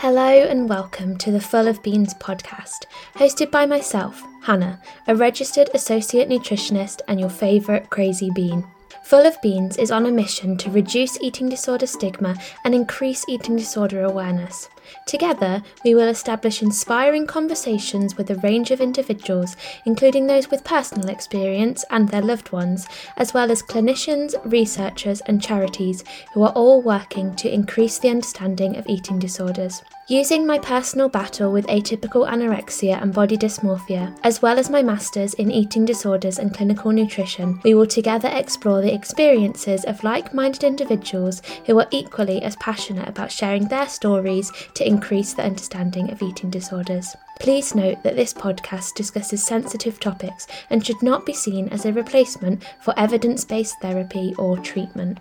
Hello and welcome to the Full of Beans podcast, hosted by myself, Hannah, a registered associate nutritionist and your favourite crazy bean. Full of Beans is on a mission to reduce eating disorder stigma and increase eating disorder awareness. Together, we will establish inspiring conversations with a range of individuals, including those with personal experience and their loved ones, as well as clinicians, researchers, and charities who are all working to increase the understanding of eating disorders. Using my personal battle with atypical anorexia and body dysmorphia, as well as my masters in eating disorders and clinical nutrition, we will together explore the experiences of like minded individuals who are equally as passionate about sharing their stories to increase the understanding of eating disorders. Please note that this podcast discusses sensitive topics and should not be seen as a replacement for evidence based therapy or treatment.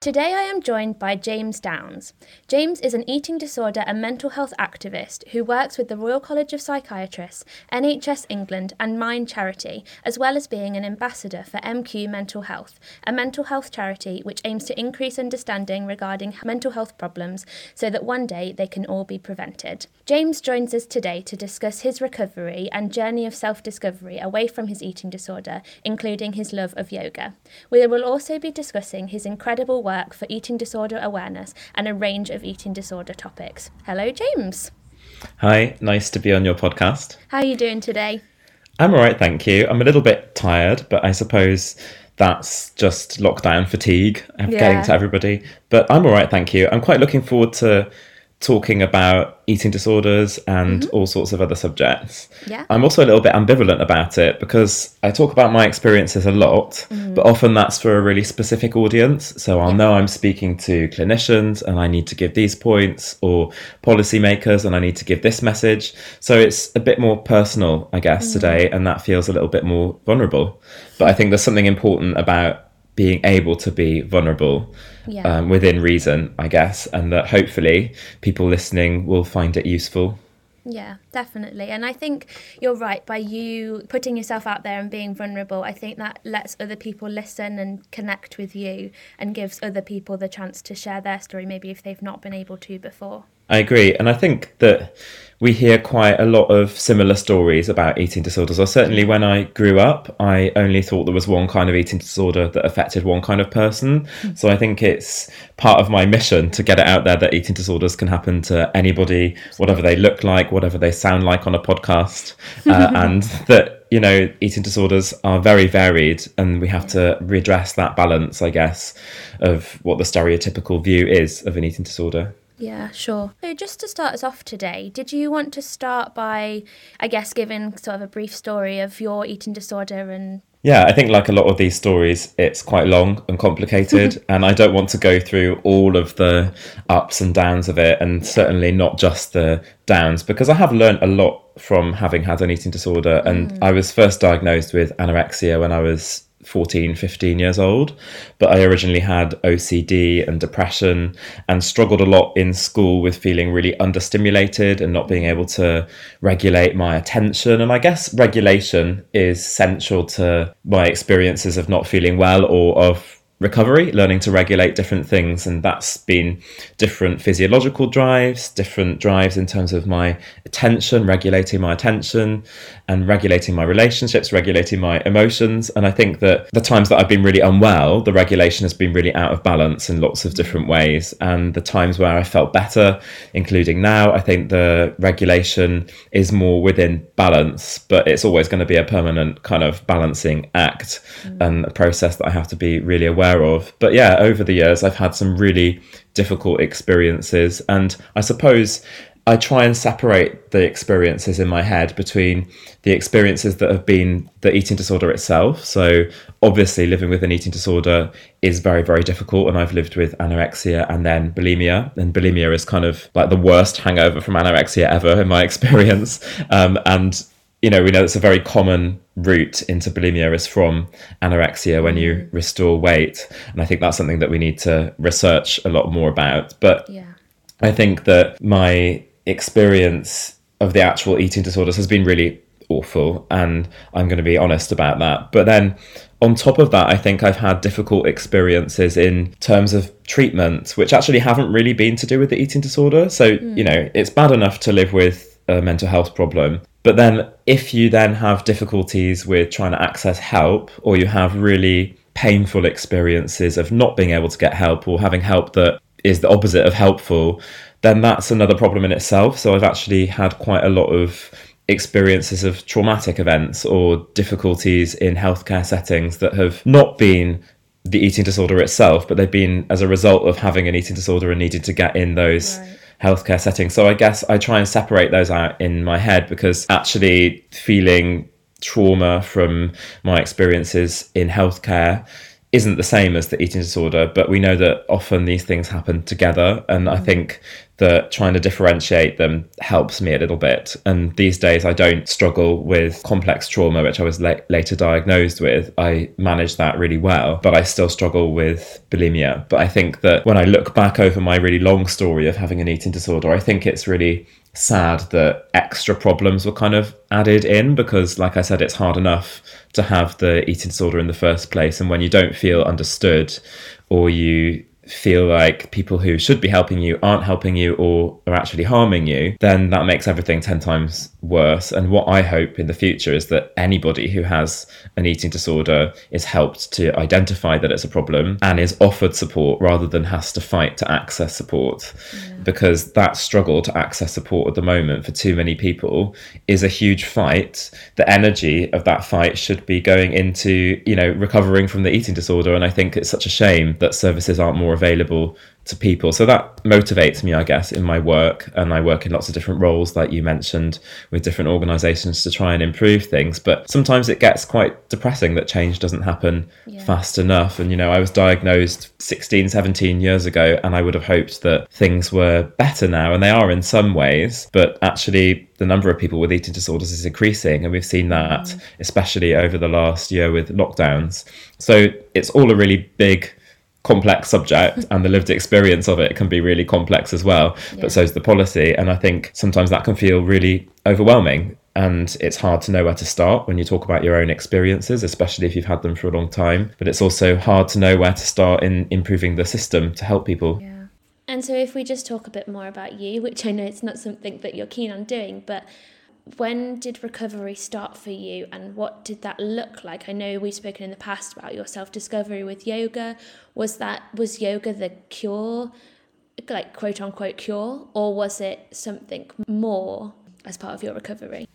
Today I am joined by James Downs. James is an eating disorder and mental health activist who works with the Royal College of Psychiatrists, NHS England, and Mind Charity, as well as being an ambassador for MQ Mental Health, a mental health charity which aims to increase understanding regarding mental health problems so that one day they can all be prevented. James joins us today to discuss his recovery and journey of self discovery away from his eating disorder, including his love of yoga. We will also be discussing his incredible work work for eating disorder awareness and a range of eating disorder topics. Hello, James. Hi, nice to be on your podcast. How are you doing today? I'm all right, thank you. I'm a little bit tired, but I suppose that's just lockdown fatigue yeah. getting to everybody. But I'm all right, thank you. I'm quite looking forward to talking about eating disorders and mm-hmm. all sorts of other subjects. Yeah. I'm also a little bit ambivalent about it because I talk about my experiences a lot, mm. but often that's for a really specific audience. So I'll yeah. know I'm speaking to clinicians and I need to give these points, or policymakers and I need to give this message. So it's a bit more personal, I guess, mm. today, and that feels a little bit more vulnerable. But I think there's something important about being able to be vulnerable yeah. um, within reason, I guess, and that hopefully people listening will find it useful. Yeah, definitely. And I think you're right. By you putting yourself out there and being vulnerable, I think that lets other people listen and connect with you and gives other people the chance to share their story, maybe if they've not been able to before. I agree. And I think that we hear quite a lot of similar stories about eating disorders. Or certainly when I grew up, I only thought there was one kind of eating disorder that affected one kind of person. So I think it's part of my mission to get it out there that eating disorders can happen to anybody, whatever they look like, whatever they sound like on a podcast, uh, and that you know, eating disorders are very varied, and we have to redress that balance, I guess, of what the stereotypical view is of an eating disorder. Yeah, sure. So, just to start us off today, did you want to start by, I guess, giving sort of a brief story of your eating disorder and yeah, I think like a lot of these stories, it's quite long and complicated, and I don't want to go through all of the ups and downs of it, and certainly not just the downs, because I have learned a lot from having had an eating disorder. And mm. I was first diagnosed with anorexia when I was 14, 15 years old. But I originally had OCD and depression and struggled a lot in school with feeling really understimulated and not being able to regulate my attention. And I guess regulation is central to my experiences of not feeling well or of recovery, learning to regulate different things. And that's been different physiological drives, different drives in terms of my attention, regulating my attention and regulating my relationships, regulating my emotions. And I think that the times that I've been really unwell, the regulation has been really out of balance in lots of different ways. And the times where I felt better, including now, I think the regulation is more within balance, but it's always going to be a permanent kind of balancing act mm. and a process that I have to be really aware aware of. But yeah, over the years, I've had some really difficult experiences. And I suppose I try and separate the experiences in my head between the experiences that have been the eating disorder itself. So, obviously, living with an eating disorder is very, very difficult. And I've lived with anorexia and then bulimia. And bulimia is kind of like the worst hangover from anorexia ever, in my experience. Um, and you know, we know it's a very common route into bulimia is from anorexia when you mm. restore weight. And I think that's something that we need to research a lot more about. But yeah. I think that my experience of the actual eating disorders has been really awful. And I'm going to be honest about that. But then on top of that, I think I've had difficult experiences in terms of treatment, which actually haven't really been to do with the eating disorder. So, mm. you know, it's bad enough to live with a mental health problem. But then, if you then have difficulties with trying to access help, or you have really painful experiences of not being able to get help, or having help that is the opposite of helpful, then that's another problem in itself. So, I've actually had quite a lot of experiences of traumatic events or difficulties in healthcare settings that have not been the eating disorder itself, but they've been as a result of having an eating disorder and needing to get in those right. Healthcare settings. So I guess I try and separate those out in my head because actually feeling trauma from my experiences in healthcare isn't the same as the eating disorder, but we know that often these things happen together. And I mm. think that trying to differentiate them helps me a little bit. And these days, I don't struggle with complex trauma, which I was la- later diagnosed with. I manage that really well, but I still struggle with bulimia. But I think that when I look back over my really long story of having an eating disorder, I think it's really sad that extra problems were kind of added in because, like I said, it's hard enough to have the eating disorder in the first place. And when you don't feel understood or you feel like people who should be helping you aren't helping you or are actually harming you, then that makes everything 10 times worse. And what I hope in the future is that anybody who has an eating disorder is helped to identify that it's a problem and is offered support rather than has to fight to access support. Yeah. Because that struggle to access support at the moment for too many people is a huge fight. The energy of that fight should be going into, you know, recovering from the eating disorder. And I think it's such a shame that services aren't more available to people. So that motivates me, I guess, in my work. And I work in lots of different roles, like you mentioned, with different organizations to try and improve things. But sometimes it gets quite depressing that change doesn't happen yeah. fast enough. And, you know, I was diagnosed 16, 17 years ago, and I would have hoped that things were better now. And they are in some ways. But actually, the number of people with eating disorders is increasing. And we've seen that, mm. especially over the last year with lockdowns. So it's all a really big complex subject and the lived experience of it can be really complex as well yeah. but so is the policy and i think sometimes that can feel really overwhelming and it's hard to know where to start when you talk about your own experiences especially if you've had them for a long time but it's also hard to know where to start in improving the system to help people yeah. and so if we just talk a bit more about you which i know it's not something that you're keen on doing but when did recovery start for you and what did that look like i know we've spoken in the past about your self-discovery with yoga was that was yoga the cure like quote unquote cure or was it something more as part of your recovery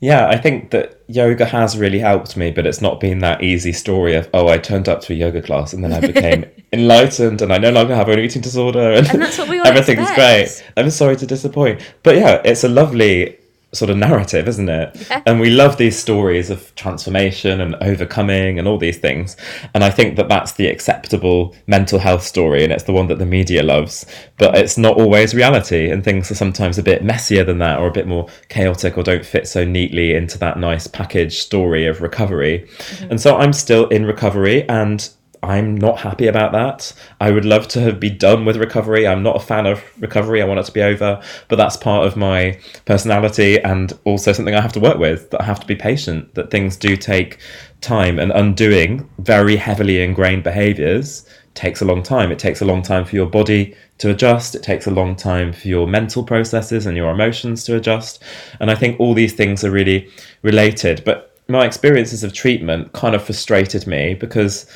yeah, I think that yoga has really helped me, but it's not been that easy story of, oh, I turned up to a yoga class and then I became enlightened and I no longer have an eating disorder and, and that's what we everything's expect. great. I'm sorry to disappoint. But yeah, it's a lovely sort of narrative, isn't it? Yeah. And we love these stories of transformation and overcoming and all these things. And I think that that's the acceptable mental health story, and it's the one that the media loves. But it's not always reality, and things are sometimes a bit messier than that, or a bit more chaotic, or don't fit so neatly into that nice package story of recovery. Mm-hmm. And so I'm still in recovery, and I'm not happy about that. I would love to have be done with recovery. I'm not a fan of recovery. I want it to be over, but that's part of my personality and also something I have to work with. That I have to be patient. That things do take time, and undoing very heavily ingrained behaviors takes a long time. It takes a long time for your body to adjust. It takes a long time for your mental processes and your emotions to adjust. And I think all these things are really related. But my experiences of treatment kind of frustrated me because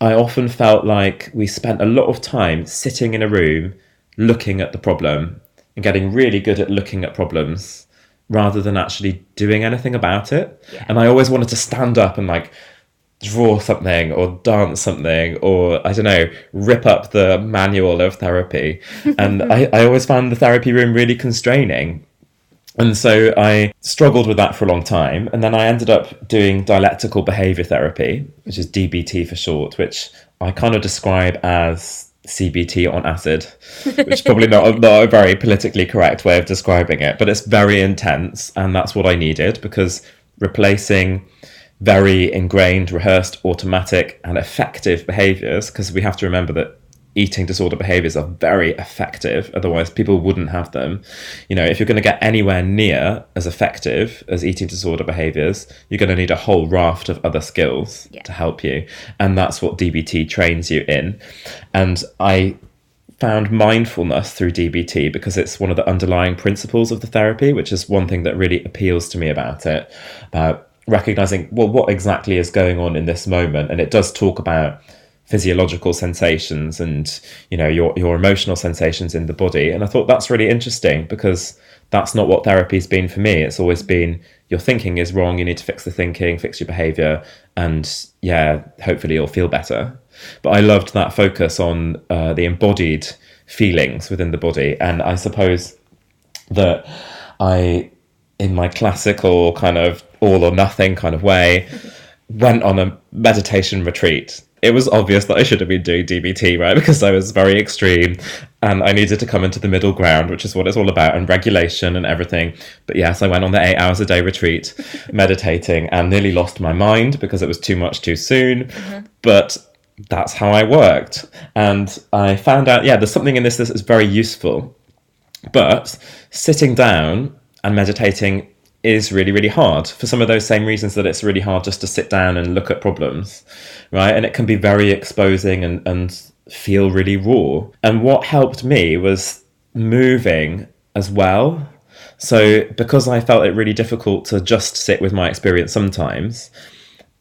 I often felt like we spent a lot of time sitting in a room looking at the problem and getting really good at looking at problems rather than actually doing anything about it. Yeah. And I always wanted to stand up and like draw something or dance something or I don't know, rip up the manual of therapy. and I, I always found the therapy room really constraining and so I struggled with that for a long time. And then I ended up doing dialectical behavior therapy, which is DBT for short, which I kind of describe as CBT on acid, which is probably not, not a very politically correct way of describing it, but it's very intense. And that's what I needed because replacing very ingrained, rehearsed, automatic, and effective behaviors, because we have to remember that eating disorder behaviors are very effective. Otherwise, people wouldn't have them. You know, if you're going to get anywhere near as effective as eating disorder behaviors, you're going to need a whole raft of other skills Yeah. to help you. And that's what DBT trains you in. And I found mindfulness through DBT because it's one of the underlying principles of the therapy, which is one thing that really appeals to me about it, about recognizing, well, what exactly is going on in this moment. And it does talk about physiological sensations and you know your your emotional sensations in the body. And i thought that's really interesting because that's not what therapy's been for me. It's always been your thinking is wrong you need to fix the thinking fix your behavior and yeah hopefully you'll feel better. But i loved that focus on uh, the embodied feelings within the body. And i suppose that I, in my classical kind of all or nothing kind of way, went on a meditation retreat. It was obvious that I should have been doing DBT, right? Because I was very extreme and I needed to come into the middle ground, which is what it's all about, and regulation and everything. But yes, I went on the eight hours a day retreat meditating and nearly lost my mind because it was too much too soon. Mm-hmm. But that's how I worked. And I found out, yeah, there's something in this that is very useful. But sitting down and meditating is really, really hard for some of those same reasons that it's really hard just to sit down and look at problems, right? And it can be very exposing and, and feel really raw. And what helped me was moving as well. So, because I felt it really difficult to just sit with my experience sometimes,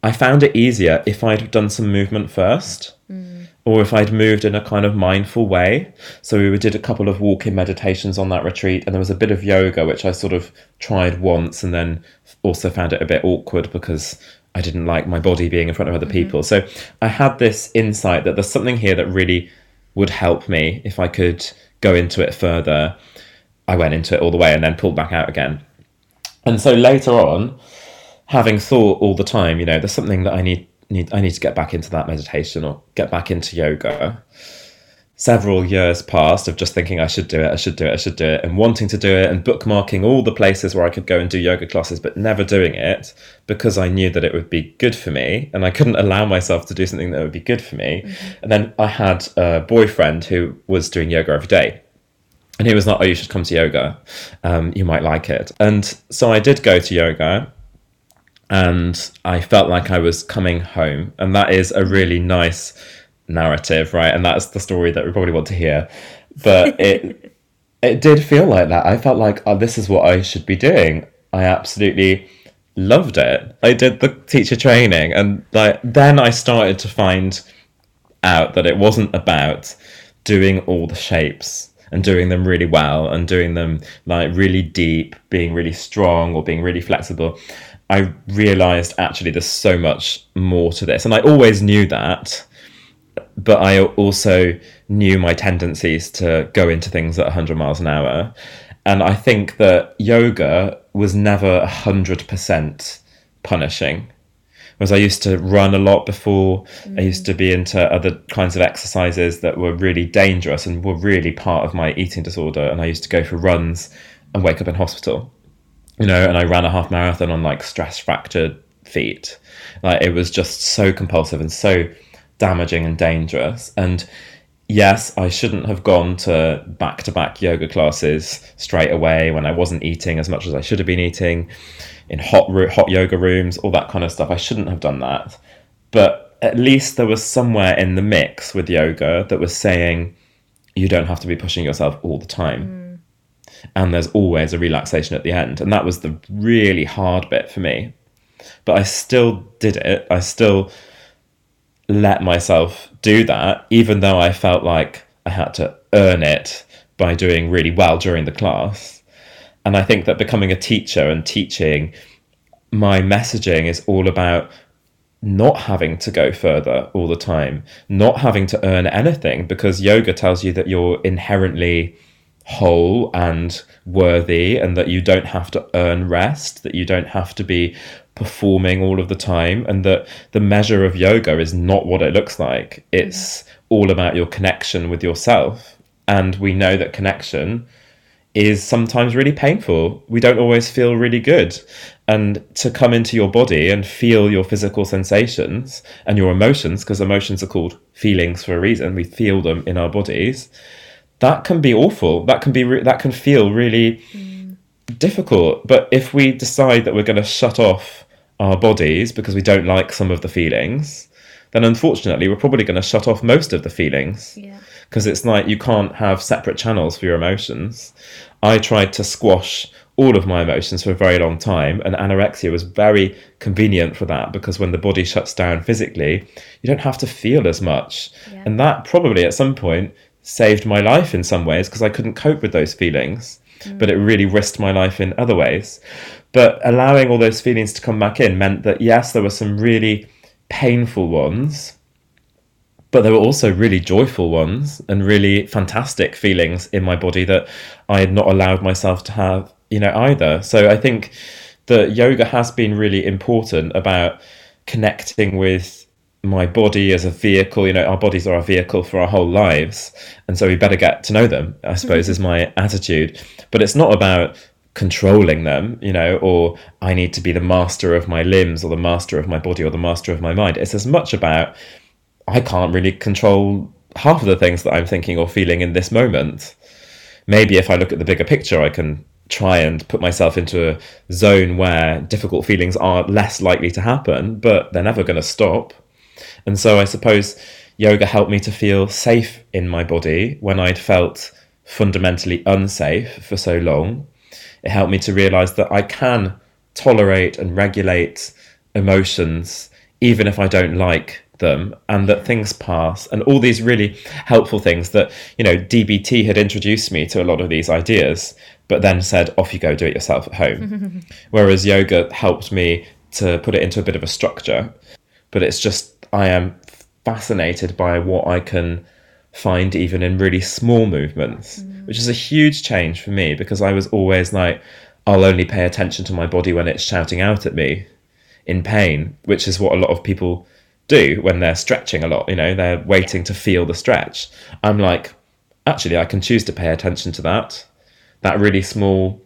I found it easier if I'd done some movement first mm. Or if I'd moved in a kind of mindful way. So we did a couple of walk-in meditations on that retreat, and there was a bit of yoga which I sort of tried once, and then also found it a bit awkward because I didn't like my body being in front of other mm-hmm. people. So I had this insight that there's something here that really would help me if I could go into it further. I went into it all the way and then pulled back out again. And so later on, having thought all the time, you know, there's something that I need need I need to get back into that meditation or get back into yoga. Several years passed of just thinking I should do it, I should do it, I should do it, and wanting to do it, and bookmarking all the places where I could go and do yoga classes, but never doing it because I knew that it would be good for me, and I couldn't allow myself to do something that would be good for me. And then I had a boyfriend who was doing yoga every day, and he was like, "Oh, you should come to yoga. Um, you might like it." And so I did go to yoga, and I felt like I was coming home, and that is a really nice narrative, right? And that's the story that we probably want to hear. But it it did feel like that. I felt like, oh, this is what I should be doing. I absolutely loved it. I did the teacher training, and like then I started to find out that it wasn't about doing all the shapes and doing them really well and doing them like really deep, being really strong or being really flexible. I realized actually there's so much more to this. And I always knew that, but I also knew my tendencies to go into things at 100 miles an hour. And I think that yoga was never 100% punishing. Whereas I used to run a lot before, I used to be into other kinds of exercises that were really dangerous and were really part of my eating disorder. And I used to go for runs and wake up in hospital you know, and I ran a half marathon on like stress fractured feet. Like it was just so compulsive and so damaging and dangerous. And yes, I shouldn't have gone to back to back yoga classes straight away when I wasn't eating as much as I should have been eating in hot hot yoga rooms, all that kind of stuff. I shouldn't have done that. But at least there was somewhere in the mix with yoga that was saying you don't have to be pushing yourself all the time mm. And there's always a relaxation at the end. And that was the really hard bit for me. But I still did it. I still let myself do that, even though I felt like I had to earn it by doing really well during the class. And I think that becoming a teacher and teaching, my messaging is all about not having to go further all the time, not having to earn anything, because yoga tells you that you're inherently whole and worthy and that you don't have to earn rest, that you don't have to be performing all of the time, and that the measure of yoga is not what it looks like. It's all about your connection with yourself. And we know that connection is sometimes really painful. We don't always feel really good. And to come into your body and feel your physical sensations and your emotions, because emotions are called feelings for a reason, we feel them in our bodies. That can be awful. That can be re- that can feel really mm. difficult. But if we decide that we're going to shut off our bodies because we don't like some of the feelings, then unfortunately we're probably going to shut off most of the feelings. Yeah because it's like you can't have separate channels for your emotions. I tried to squash all of my emotions for a very long time, and anorexia was very convenient for that because when the body shuts down physically, you don't have to feel as much. Yeah. And that probably at some point saved my life in some ways because I couldn't cope with those feelings, mm. but it really risked my life in other ways. But allowing all those feelings to come back in meant that, yes, there were some really painful ones but there were also really joyful ones and really fantastic feelings in my body that I had not allowed myself to have, you know, either. So I think that yoga has been really important about connecting with my body as a vehicle. You know, our bodies are our vehicle for our whole lives. And so we better get to know them, I suppose, is mm-hmm. my attitude. But it's not about controlling them, you know, or I need to be the master of my limbs or the master of my body or the master of my mind. It's as much about I can't really control half of the things that I'm thinking or feeling in this moment. Maybe if I look at the bigger picture, I can try and put myself into a zone where difficult feelings are less likely to happen, but they're never going to stop. And so I suppose yoga helped me to feel safe in my body when I'd felt fundamentally unsafe for so long. It helped me to realize that I can tolerate and regulate emotions even if I don't like them and that things pass and all these really helpful things that you know dbt had introduced me to a lot of these ideas but then said off you go do it yourself at home whereas yoga helped me to put it into a bit of a structure but it's just i am fascinated by what i can find even in really small movements mm. which is a huge change for me because i was always like i'll only pay attention to my body when it's shouting out at me in pain which is what a lot of people do when they're stretching a lot. You know, they're waiting to feel the stretch. I'm like, actually, I can choose to pay attention to that, that really small,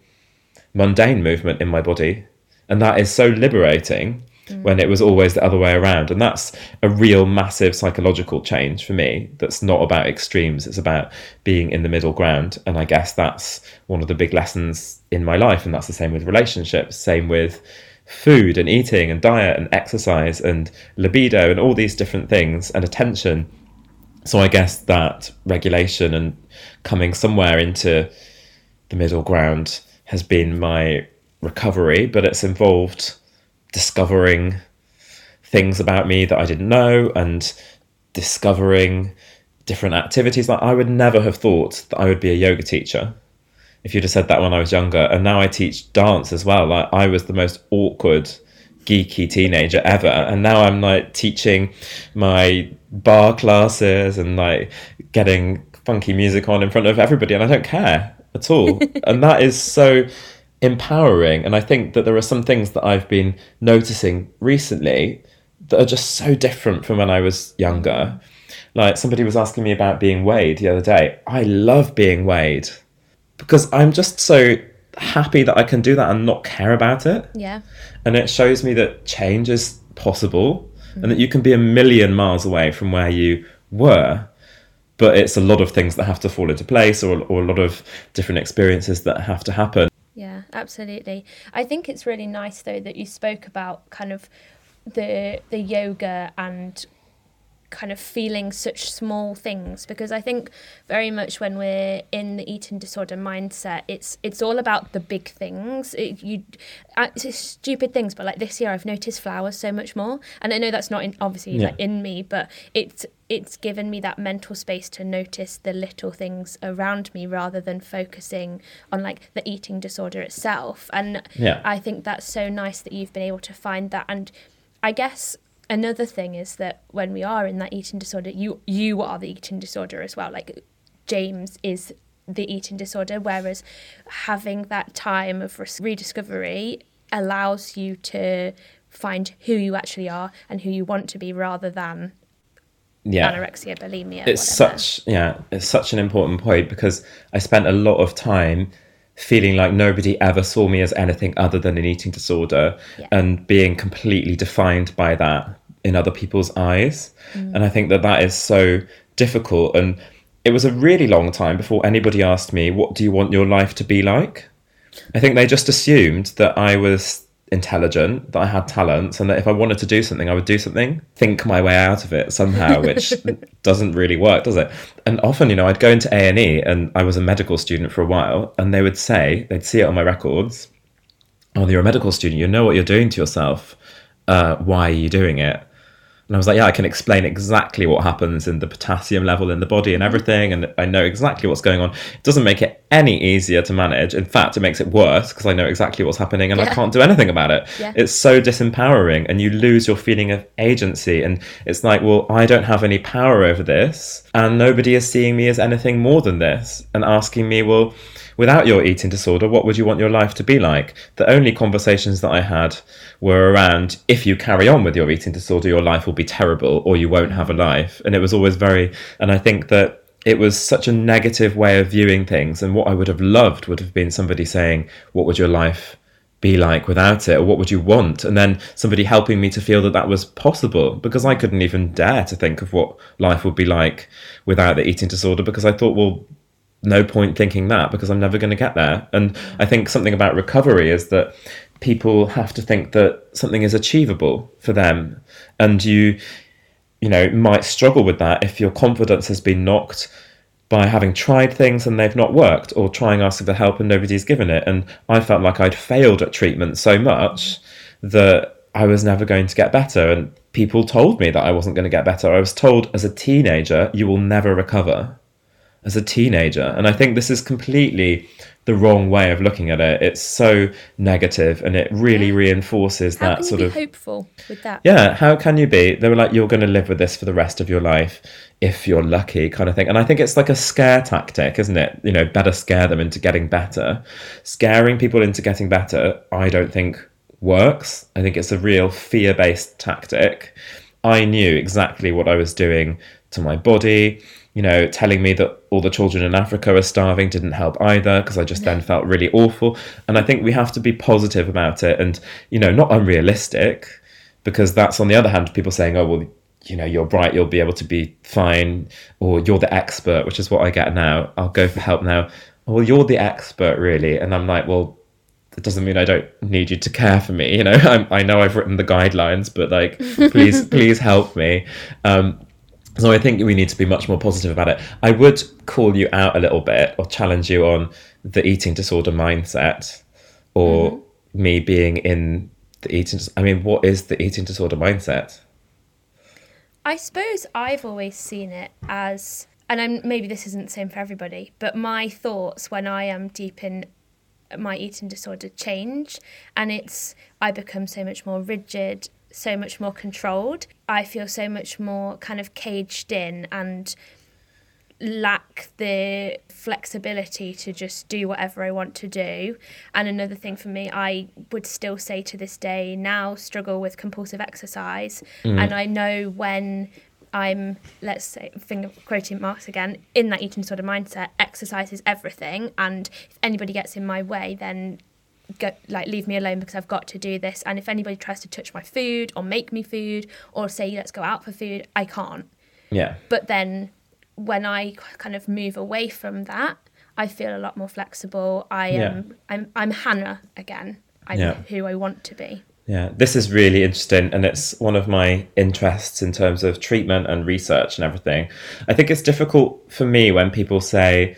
mundane movement in my body. And that is so liberating mm. when it was always the other way around. And that's a real massive psychological change for me that's not about extremes, it's about being in the middle ground. And I guess that's one of the big lessons in my life. And that's the same with relationships, same with food and eating and diet and exercise and libido and all these different things and attention. So I guess that regulation and coming somewhere into the middle ground has been my recovery, but it's involved discovering things about me that I didn't know and discovering different activities. Like I would never have thought that I would be a yoga teacher if you'd have said that when I was younger. And now I teach dance as well. Like I was the most awkward, geeky teenager ever, and now I'm like teaching my barre classes and like getting funky music on in front of everybody, and I don't care at all. and that is so empowering. And I think that there are some things that I've been noticing recently that are just so different from when I was younger. Like somebody was asking me about being weighed the other day. I love being weighed because I'm just so happy that I can do that and not care about it. Yeah. And it shows me that change is possible mm-hmm. and that you can be a million miles away from where you were. But it's a lot of things that have to fall into place or, or a lot of different experiences that have to happen. Yeah, absolutely. I think it's really nice though that you spoke about kind of the the yoga and kind of feeling such small things because I think very much when we're in the eating disorder mindset, it's it's all about the big things. It, you, uh, it's stupid things, but like this year, I've noticed flowers so much more, and I know that's not in, obviously yeah. like in me, but it's it's given me that mental space to notice the little things around me rather than focusing on like the eating disorder itself. And yeah. I think that's so nice that you've been able to find that and. I guess another thing is that when we are in that eating disorder, you you are the eating disorder as well. Like James is the eating disorder, whereas having that time of rediscovery allows you to find who you actually are and who you want to be rather than yeah. anorexia, bulimia. It's such yeah, it's such an important point because I spent a lot of time feeling like nobody ever saw me as anything other than an eating disorder Yeah. and being completely defined by that in other people's eyes. Mm. And I think that that is so difficult. And it was a really long time before anybody asked me, What do you want your life to be like? I think they just assumed that I was intelligent, that I had talents, and that if I wanted to do something, I would do something, think my way out of it somehow, which doesn't really work, does it? And often, you know, I'd go into A and E, and I was a medical student for a while, and they would say, they'd see it on my records, "Oh, you're a medical student. You know what you're doing to yourself. Uh, why are you doing it?" And I was like, yeah, I can explain exactly what happens in the potassium level in the body and everything, and I know exactly what's going on. It doesn't make it any easier to manage. In fact, it makes it worse because I know exactly what's happening and I can't do anything about it. Yeah. It's so disempowering, and you lose your feeling of agency. And it's like, well, I don't have any power over this, and nobody is seeing me as anything more than this, and asking me, well, without your eating disorder, what would you want your life to be like? The only conversations that I had were around if you carry on with your eating disorder, your life will be terrible or you won't have a life. And it was always very, and I think that it was such a negative way of viewing things. And what I would have loved would have been somebody saying, What would your life be like without it? Or what would you want? And then somebody helping me to feel that that was possible because I couldn't even dare to think of what life would be like without the eating disorder because I thought, well, no point thinking that because I'm never going to get there. And I think something about recovery is that people have to think that something is achievable for them. And you, you know, might struggle with that if your confidence has been knocked by having tried things and they've not worked or trying asking for help and nobody's given it. And I felt like I'd failed at treatment so much that I was never going to get better. And people told me that I wasn't going to get better. I was told as a teenager, you will never recover as a teenager. And I think this is completely the wrong way of looking at it. It's so negative and it really Yeah. reinforces How that can you sort be of hopeful with that? yeah, how can you be? They were like, you're going to live with this for the rest of your life if you're lucky, kind of thing. And I think it's like a scare tactic, isn't it? You know, better scare them into getting better. Scaring people into getting better, I don't think works. I think it's a real fear based tactic. I knew exactly what I was doing to my body. You know, telling me that all the children in Africa are starving didn't help either because I just then felt really awful. And I think we have to be positive about it and, you know, not unrealistic because that's on the other hand people saying oh well you know you're bright you'll be able to be fine or you're the expert which is what i get now. I'll go for help now. "Oh, well you're the expert really. And i'm like well that doesn't mean i don't need you to care for me you know? I'm, i know i've written the guidelines but like please please help me. Um, so I think we need to be much more positive about it. I would call you out a little bit or challenge you on the eating disorder mindset or mm-hmm. me being in the eating I mean what is the eating disorder mindset? I suppose I've always seen it as, and I'm, maybe this isn't the same for everybody, but my thoughts when I am deep in my eating disorder change, and it's I become so much more rigid, so much more controlled. I feel so much more kind of caged in and lack the flexibility to just do whatever I want to do. And another thing for me, I would still say to this day now struggle with compulsive exercise. Mm. And I know when I'm, let's say, finger quoting marks again, in that eating disorder mindset, exercise is everything. And if anybody gets in my way, then go like leave me alone because I've got to do this. And if anybody tries to touch my food or make me food or say let's go out for food, I can't Yeah. but then when I kind of move away from that, I feel a lot more flexible. I Yeah. am I'm I'm Hannah again. I'm Yeah. who I want to be. Yeah, this is really interesting, and it's one of my interests in terms of treatment and research and everything. I think it's difficult for me when people say,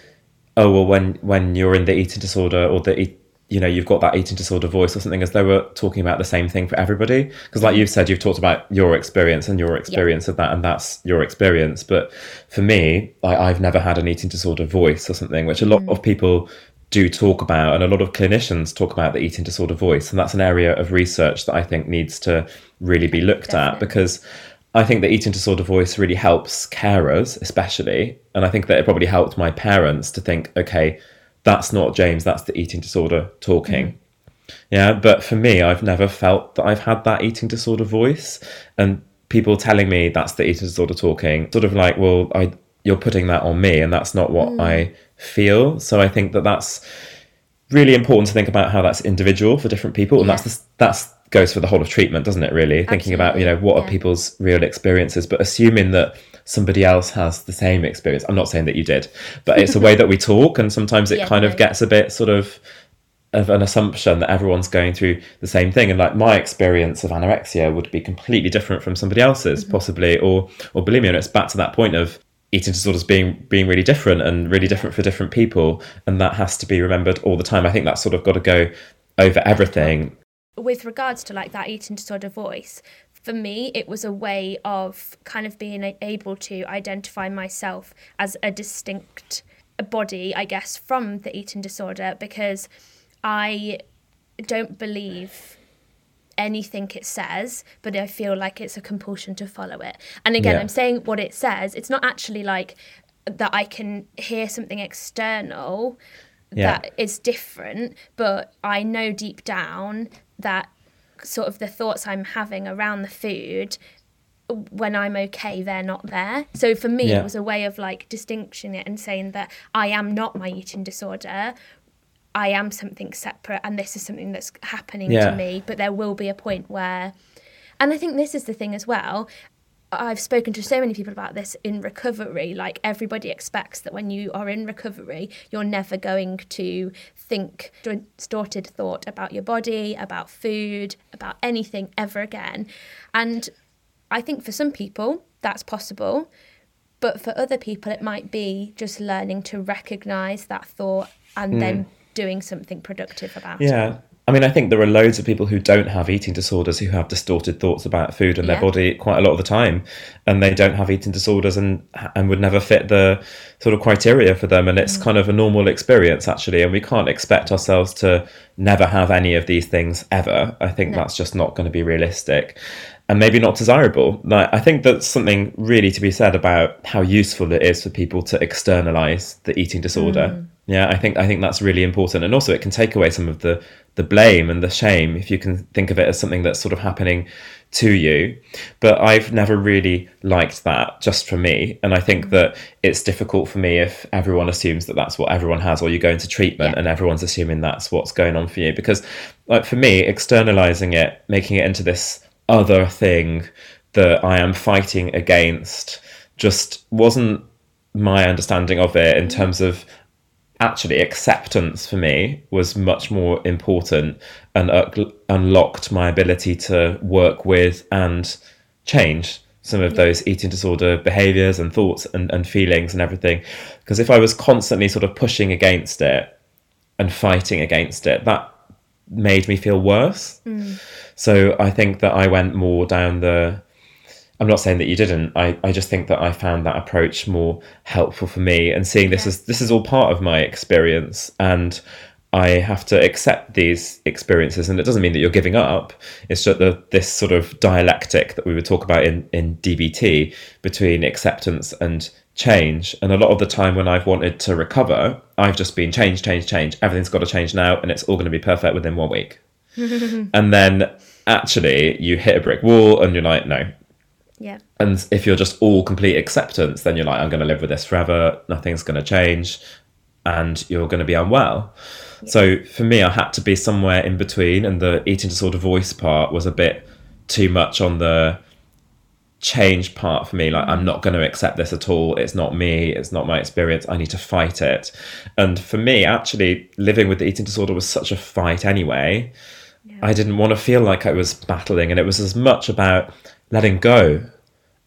"Oh, well, when when you're in the eating disorder or the you know you've got that eating disorder voice or something," as though we're talking about the same thing for everybody. Because, like mm-hmm. you've said, you've talked about your experience and your experience of that, and that's your experience. But for me, I, I've never had an eating disorder voice or something, which a lot mm-hmm. of people do talk about, and a lot of clinicians talk about the eating disorder voice, and that's an area of research that I think needs to really be looked at because I think the eating disorder voice really helps carers, especially, and I think that it probably helped my parents to think, okay, that's not James, that's the eating disorder talking. Mm-hmm. Yeah, but for me, I've never felt that I've had that eating disorder voice, and people telling me that's the eating disorder talking, sort of like, well, I you're putting that on me, and that's not what I mm. feel. So I think that that's really important to think about how that's individual for different people, and Yeah. that's the, that's goes for the whole of treatment, doesn't it? Really, thinking about you know what Absolutely, are people's real experiences, but assuming that somebody else has the same experience. I'm not saying that you did, but it's a way that we talk, and sometimes it Yeah, kind no. of gets a bit sort of of an assumption that everyone's going through the same thing and like my experience of anorexia would be completely different from somebody else's Mm-hmm. possibly or or bulimia and it's back to that point of eating disorders being being really different and really different for different people and that has to be remembered all the time i think that's sort of got to go over everything with regards to like that eating disorder voice for me it was a way of kind of being able to identify myself as a distinct body i guess from the eating disorder because i don't believe anything it says but i feel like it's a compulsion to follow it and again Yeah. i'm saying what it says it's not actually like that i can hear something external Yeah. that is different, but I know deep down that sort of the thoughts I'm having around the food when I'm okay, they're not there. So for me, Yeah. it was a way of like distinguishing it and saying that I am not my eating disorder. I am something separate, and this is something that's happening Yeah. to me. But there will be a point where, and I think this is the thing as well. I've spoken to so many people about this in recovery. Like everybody expects that when you are in recovery, you're never going to think distorted thought about your body, about food, about anything ever again. And I think for some people that's possible, but for other people it might be just learning to recognize that thought and hmm. then doing something productive about it. yeah i mean i think there are loads of people who don't have eating disorders who have distorted thoughts about food and Yeah. their body quite a lot of the time and they don't have eating disorders and and would never fit the sort of criteria for them and it's mm. kind of a normal experience actually and we can't expect ourselves to never have any of these things ever. I think that's just not going to be realistic and maybe not desirable. Like i think that's something really to be said about how useful it is for people to externalize the eating disorder. Mm. Yeah i think i think that's really important and also it can take away some of the the blame and the shame if you can think of it as something that's sort of happening to you. But i've never really liked that just for me. And i think mm. that it's difficult for me if everyone assumes that that's what everyone has or you go into treatment Yeah. and everyone's assuming that's what's going on for you. Because like for me externalizing it making it into this other thing that i am fighting against just wasn't my understanding of it in mm. terms of actually acceptance for me was much more important and un- unlocked my ability to work with and change some of those eating disorder behaviors and thoughts and, and feelings and everything. Because if i was constantly sort of pushing against it and fighting against it that made me feel worse. Mm. So i think that i went more down the I'm not saying that you didn't. I, I just think that I found that approach more helpful for me and seeing this as this is all part of my experience and I have to accept these experiences and it doesn't mean that you're giving up. It's just the this sort of dialectic that we would talk about in, in DBT between acceptance and change. And a lot of the time when I've wanted to recover, I've just been change, change, change. Everything's got to change now and it's all going to be perfect within one week. and then actually you hit a brick wall and you're like, no, Yeah. and if you're just all complete acceptance, then you're like, I'm going to live with this forever. Nothing's going to change. And you're going to be unwell. So for me, I had to be somewhere in between. And the eating disorder voice part was a bit too much on the change part for me. Like, I'm not going to accept this at all. It's not me. It's not my experience. I need to fight it. And for me, actually, living with the eating disorder was such a fight anyway. I didn't want to feel like I was battling. And it was as much about letting go,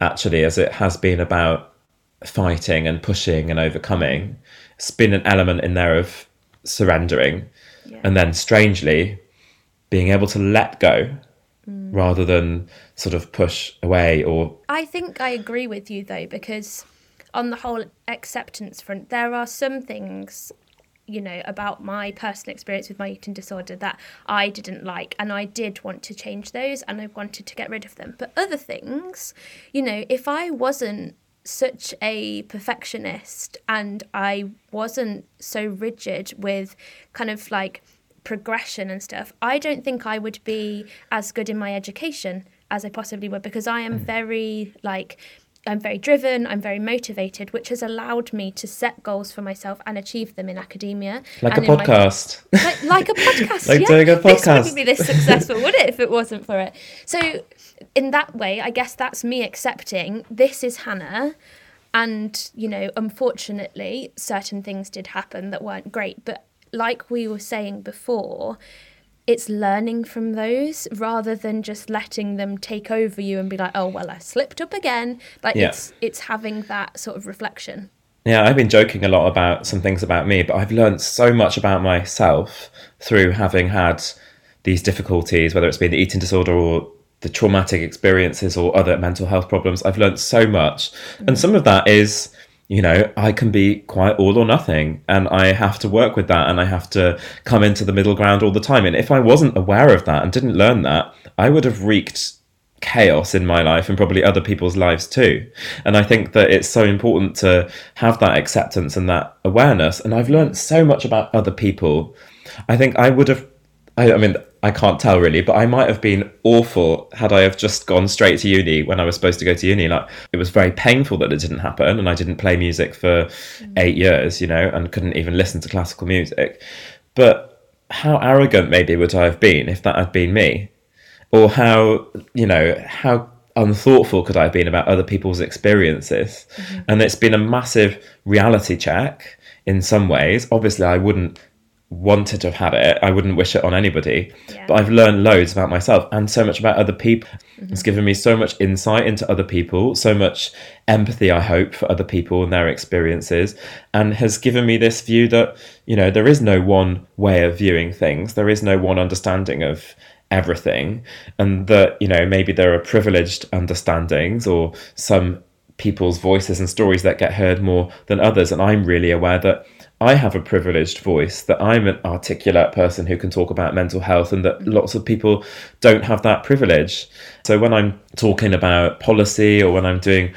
actually, as it has been about fighting and pushing and overcoming. It's been an element in there of surrendering. And then, strangely, being able to let go mm. rather than sort of push away or I think I agree with you though, because on the whole acceptance front, there are some things, you know, about my personal experience with my eating disorder that I didn't like, and I did want to change those and I wanted to get rid of them. But other things, you know, if I wasn't such a perfectionist and I wasn't so rigid with kind of like progression and stuff, I don't think I would be as good in my education as I possibly would because I am hmm. very like I'm very driven, I'm very motivated, which has allowed me to set goals for myself and achieve them in academia. Like and a in my- podcast. like, like a podcast. Like yeah. doing a podcast. This podcast. wouldn't be this successful, would it, if it wasn't for it? So, in that way, I guess that's me accepting this is Hannah. And, you know, unfortunately, certain things did happen that weren't great. But, like we were saying before, it's learning from those rather than just letting them take over you and be like, oh, well, I slipped up again. Like, Yeah. it's, it's having that sort of reflection. Yeah, I've been joking a lot about some things about me, but I've learned so much about myself through having had these difficulties, whether it's been the eating disorder or the traumatic experiences or other mental health problems. I've learned so much. And mm. some of that is, you know, I can be quite all or nothing and I have to work with that and I have to come into the middle ground all the time. And if I wasn't aware of that and didn't learn that, I would have wreaked chaos in my life and probably other people's lives too. And I think that it's so important to have that acceptance and that awareness. And I've learned so much about other people. I think I would have, I, I mean, I can't tell really, but I might have been awful had I have just gone straight to uni when I was supposed to go to uni. Like it was very painful that it didn't happen, and I didn't play music for mm. eight years, you know, and couldn't even listen to classical music. But how arrogant maybe would I have been if that had been me? or how you know how unthoughtful could I have been about other people's experiences? Mm-hmm. And it's been a massive reality check in some ways. Obviously, I wouldn't wanted to have had it. I wouldn't wish it on anybody. Yeah. But I've learned loads about myself and so much about other people. Mm-hmm. It's given me so much insight into other people, so much empathy, I hope, for other people and their experiences, and has given me this view that, you know, there is no one way of viewing things, there is no one understanding of everything, and that, you know, maybe there are privileged understandings or some people's voices and stories that get heard more than others. And I'm really aware that I have a privileged voice, that I'm an articulate person who can talk about mental health, and that mm-hmm. lots of people don't have that privilege. So when I'm talking about policy or when I'm doing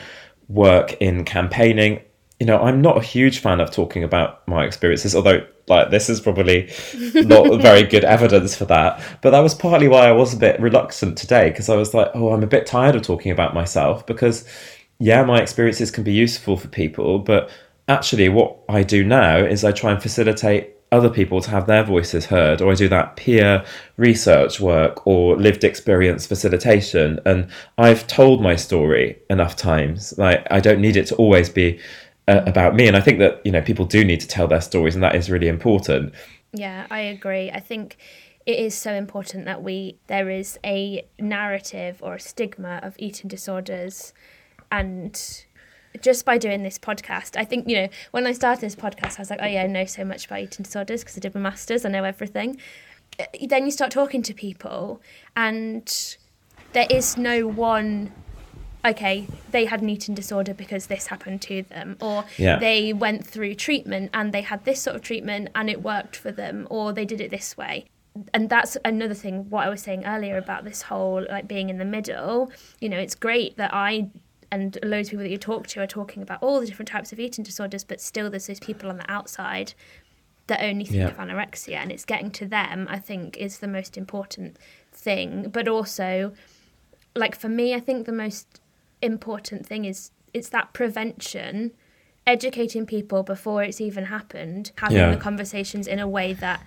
work in campaigning, you know, I'm not a huge fan of talking about my experiences, although like this is probably not very good evidence for that. But that was partly why I was a bit reluctant today because I was like, oh, I'm a bit tired of talking about myself because yeah, my experiences can be useful for people, but actually what I do now is I try and facilitate other people to have their voices heard or I do that peer research work or lived experience facilitation. And I've told my story enough times. Like I don't need it to always be uh, about me. And I think that you know people do need to tell their stories and that is really important. Yeah, I agree. I think it is so important that we there is a narrative or a stigma of eating disorders and just by doing this podcast, I think, you know, when I started this podcast, I was like, oh yeah, I know so much about eating disorders because I did my masters, I know everything. Uh, Then you start talking to people and there is no one okay, they had an eating disorder because this happened to them, or Yeah. they went through treatment and they had this sort of treatment and it worked for them, or they did it this way. And that's another thing, what I was saying earlier about this whole like being in the middle. You know, it's great that I and loads of people that you talk to are talking about all the different types of eating disorders, but still there's those people on the outside that only think Yeah. of anorexia and it's getting to them, I think, is the most important thing. But also, like for me, I think the most important thing is it's that prevention, educating people before it's even happened, having Yeah. the conversations in a way that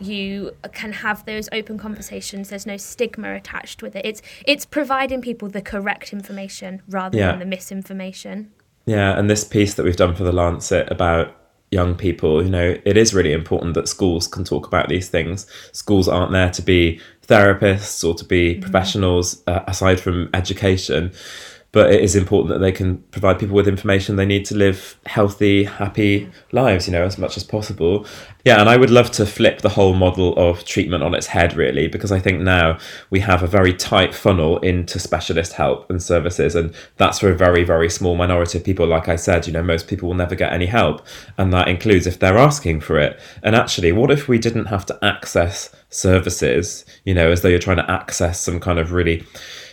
you can have those open conversations. There's no stigma attached with it. It's it's providing people the correct information rather Yeah. than the misinformation. Yeah, and this piece that we've done for the Lancet about young people, you know, it is really important that schools can talk about these things. Schools aren't there to be therapists or to be professionals uh, aside from education, but it is important that they can provide people with information they need to live healthy, happy lives, you know, as much as possible. Yeah, and I would love to flip the whole model of treatment on its head, really, because I think now we have a very tight funnel into specialist help and services, and that's for a very, very small minority of people. Like I said, you know, most people will never get any help, and that includes if they're asking for it. And actually, what if we didn't have to access services, you know, as though you're trying to access some kind of really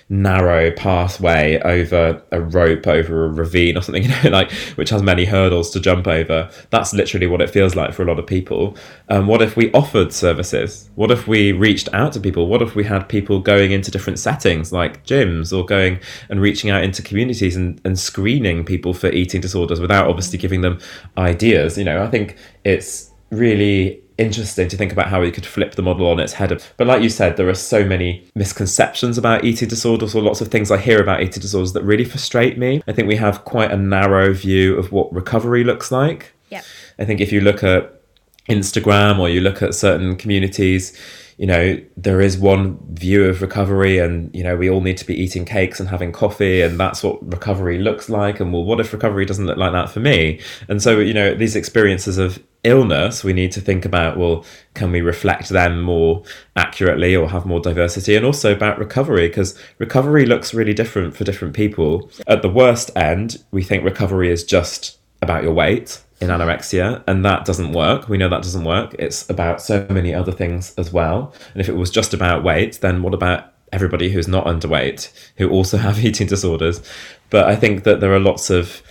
narrow pathway over a rope over a ravine or something you know like which has many hurdles to jump over. That's literally what it feels like for a lot of people. Um, what if we offered services? What if we reached out to people? What if we had people going into different settings like gyms or going and reaching out into communities and, and screening people for eating disorders without obviously giving them ideas? You know i think it's really interesting to think about how we could flip the model on its head. But like you said, there are so many misconceptions about eating disorders, or lots of things I hear about eating disorders that really frustrate me. I think we have quite a narrow view of what recovery looks like. Yeah. I think if you look at Instagram or you look at certain communities, you know, there is one view of recovery, and you know, we all need to be eating cakes and having coffee, and that's what recovery looks like. And well, what if recovery doesn't look like that for me? And so, you know, these experiences of illness, we need to think about well, can we reflect them more accurately or have more diversity? And also about recovery, because recovery looks really different for different people. At the worst end, we think recovery is just about your weight in anorexia, and that doesn't work. We know that doesn't work. It's about so many other things as well. And if it was just about weight, then what about everybody who's not underweight, who also have eating disorders? But I think that there are lots of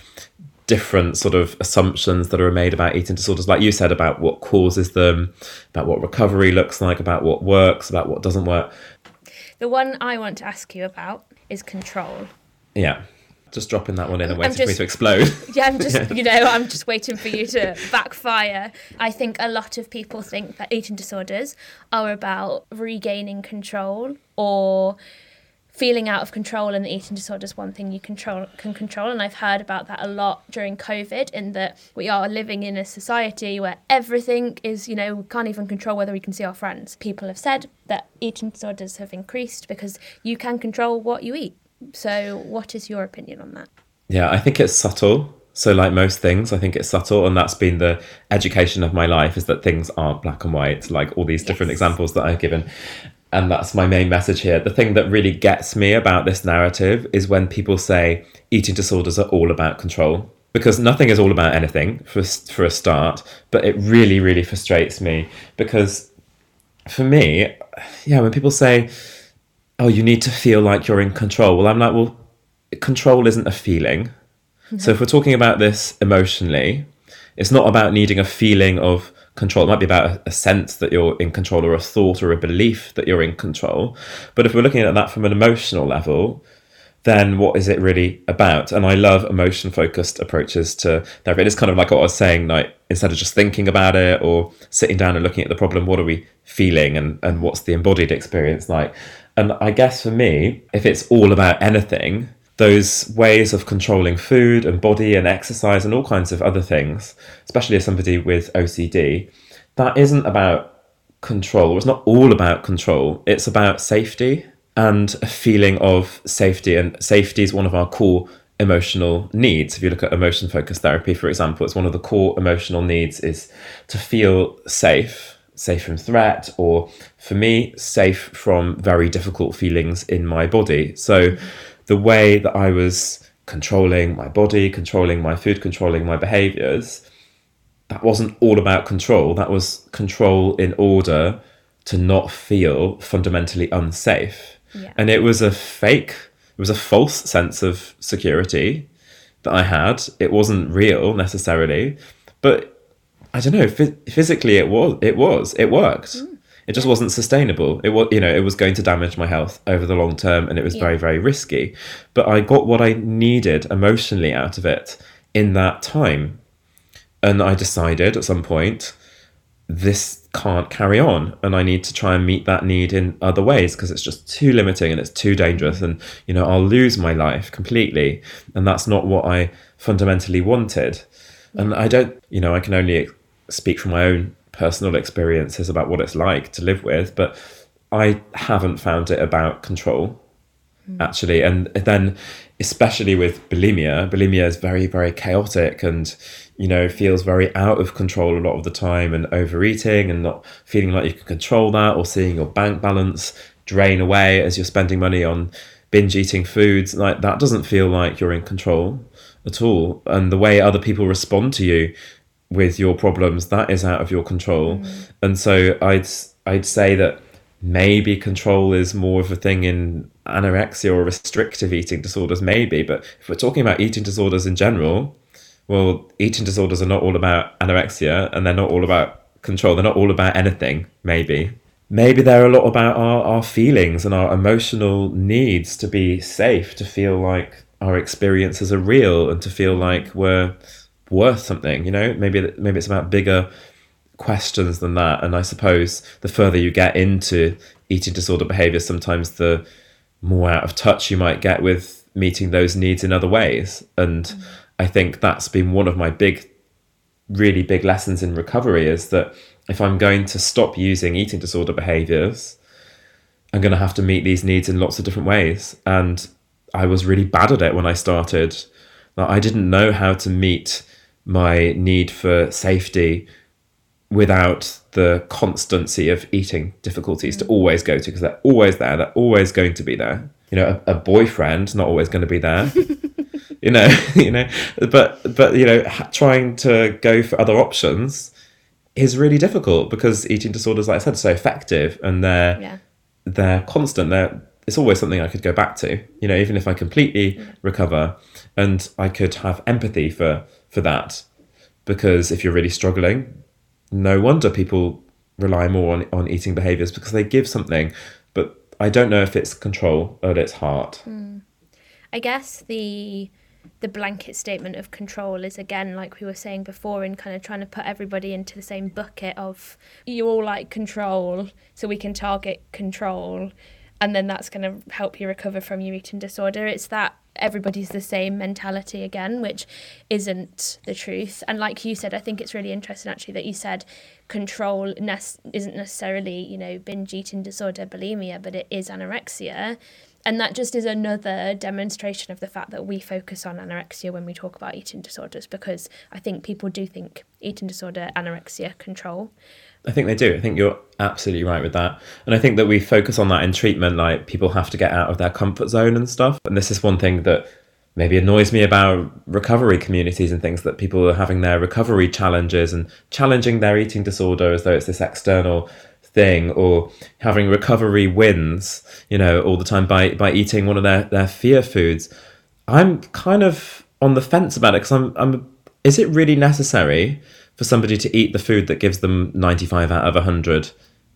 different sort of assumptions that are made about eating disorders, like you said, about what causes them, about what recovery looks like, about what works, about what doesn't work. The one I want to ask you about is control. Yeah. Just dropping that one in and waiting just, for me to explode. Yeah, I'm just, you know, I'm just waiting for you to backfire. I think a lot of people think that eating disorders are about regaining control or feeling out of control and the eating disorder is one thing you control can control and I've heard about that a lot during COVID in that we are living in a society where everything is you know we can't even control whether we can see our friends people have said that eating disorders have increased because you can control what you eat so what is your opinion on that yeah I think it's subtle so like most things i think it's subtle and that's been the education of my life is that things aren't black and white like all these different yes. examples that i've given and that's my main message here. The thing that really gets me about this narrative is when people say eating disorders are all about control. Because nothing is all about anything for, for a start, but it really, really frustrates me. Because for me, yeah, when people say, oh, you need to feel like you're in control, well, I'm like, well, control isn't a feeling. Mm-hmm. So if we're talking about this emotionally, it's not about needing a feeling of control. It might be about a, a, sense that you're in control or a thought or a belief that you're in control. But if we're looking at that from an emotional level, then what is it really about? And I love emotion focused approaches to therapy. It's kind of like what I was saying, like instead of just thinking about it or sitting down and looking at the problem, what are we feeling and, and what's the embodied experience like? And I guess for me, if it's all about anything, those ways of controlling food and body and exercise and all kinds of other things, especially as somebody with OCD, that isn't about control. It's not all about control. It's about safety and a feeling of safety. And safety is one of our core emotional needs. If you look at emotion focused therapy, for example, it's one of the core emotional needs is to feel safe, safe from threat, or for me, safe from very difficult feelings in my body. So, the way that I was controlling my body, controlling my food, controlling my behaviors, that wasn't all about control. That was control in order to not feel fundamentally unsafe. Yeah. And it was a fake, it was a false sense of security that I had. It wasn't real necessarily, but I don't know, physically it was, it was, it worked. Mm it just wasn't sustainable. It was, you know, it was going to damage my health over the long term, and it was yeah. very, very risky. But I got what I needed emotionally out of it in that time, and I decided at some point this can't carry on and i need to try and meet that need in other ways because it's just too limiting and it's too dangerous and you know i'll lose my life completely and that's not what i fundamentally wanted and i don't you know i can only speak from my own personal experiences about what it's like to live with, but I haven't found it about control mm. actually. And then, especially with bulimia, bulimia is very, very chaotic and you know feels very out of control a lot of the time, and overeating and not feeling like you can control that, or seeing your bank balance drain away as you're spending money on binge eating foods like that doesn't feel like you're in control at all and the way other people respond to you with your problems that is out of your control mm. and so i'd i'd say that maybe control is more of a thing in anorexia or restrictive eating disorders, maybe. But if we're talking about eating disorders in general, well, eating disorders are not all about anorexia and they're not all about control. They're not all about anything, maybe. Maybe they're a lot about our, our feelings and our emotional needs to be safe, to feel like our experiences are real and to feel like we're worth something, you know? Maybe maybe it's about bigger questions than that. And I suppose the further you get into eating disorder behavior, sometimes the more out of touch you might get with meeting those needs in other ways. And mm. I think that's been one of my big, really big lessons in recovery is that if I'm going to stop using eating disorder behaviors, I'm going to have to meet these needs in lots of different ways. And I was really bad at it when I started. I didn't know how to meet my need for safety without the constancy of eating difficulties to mm. always go to because they're always there they're always going to be there you know a, a boyfriend not always going to be there you know you know but but you know trying to go for other options is really difficult because eating disorders like i said are so effective and they're yeah. they're constant they're it's always something i could go back to you know even if i completely yeah. recover and i could have empathy for for that because if you're really struggling no wonder people rely more on, on eating behaviors because they give something, but I don't know if it's control at its heart. Mm. I guess the the blanket statement of control is again like we were saying before in kind of trying to put everybody into the same bucket of you all like control so we can target control and then that's going to help you recover from your eating disorder it's that everybody's the same mentality again, which isn't the truth. And like you said, I think it's really interesting actually that you said control ne- isn't necessarily, you know, binge eating disorder, bulimia, but it is anorexia. And that just is another demonstration of the fact that we focus on anorexia when we talk about eating disorders, because I think people do think eating disorder, anorexia, control. I think they do. I think you're absolutely right with that. And I think that we focus on that in treatment, like people have to get out of their comfort zone and stuff. And this is one thing that maybe annoys me about recovery communities and things that people are having their recovery challenges and challenging their eating disorder as though it's this external thing or having recovery wins, you know, all the time by, by eating one of their, their fear foods. I'm kind of on the fence about it because I'm, I'm, is it really necessary? For somebody to eat the food that gives them 95 out of 100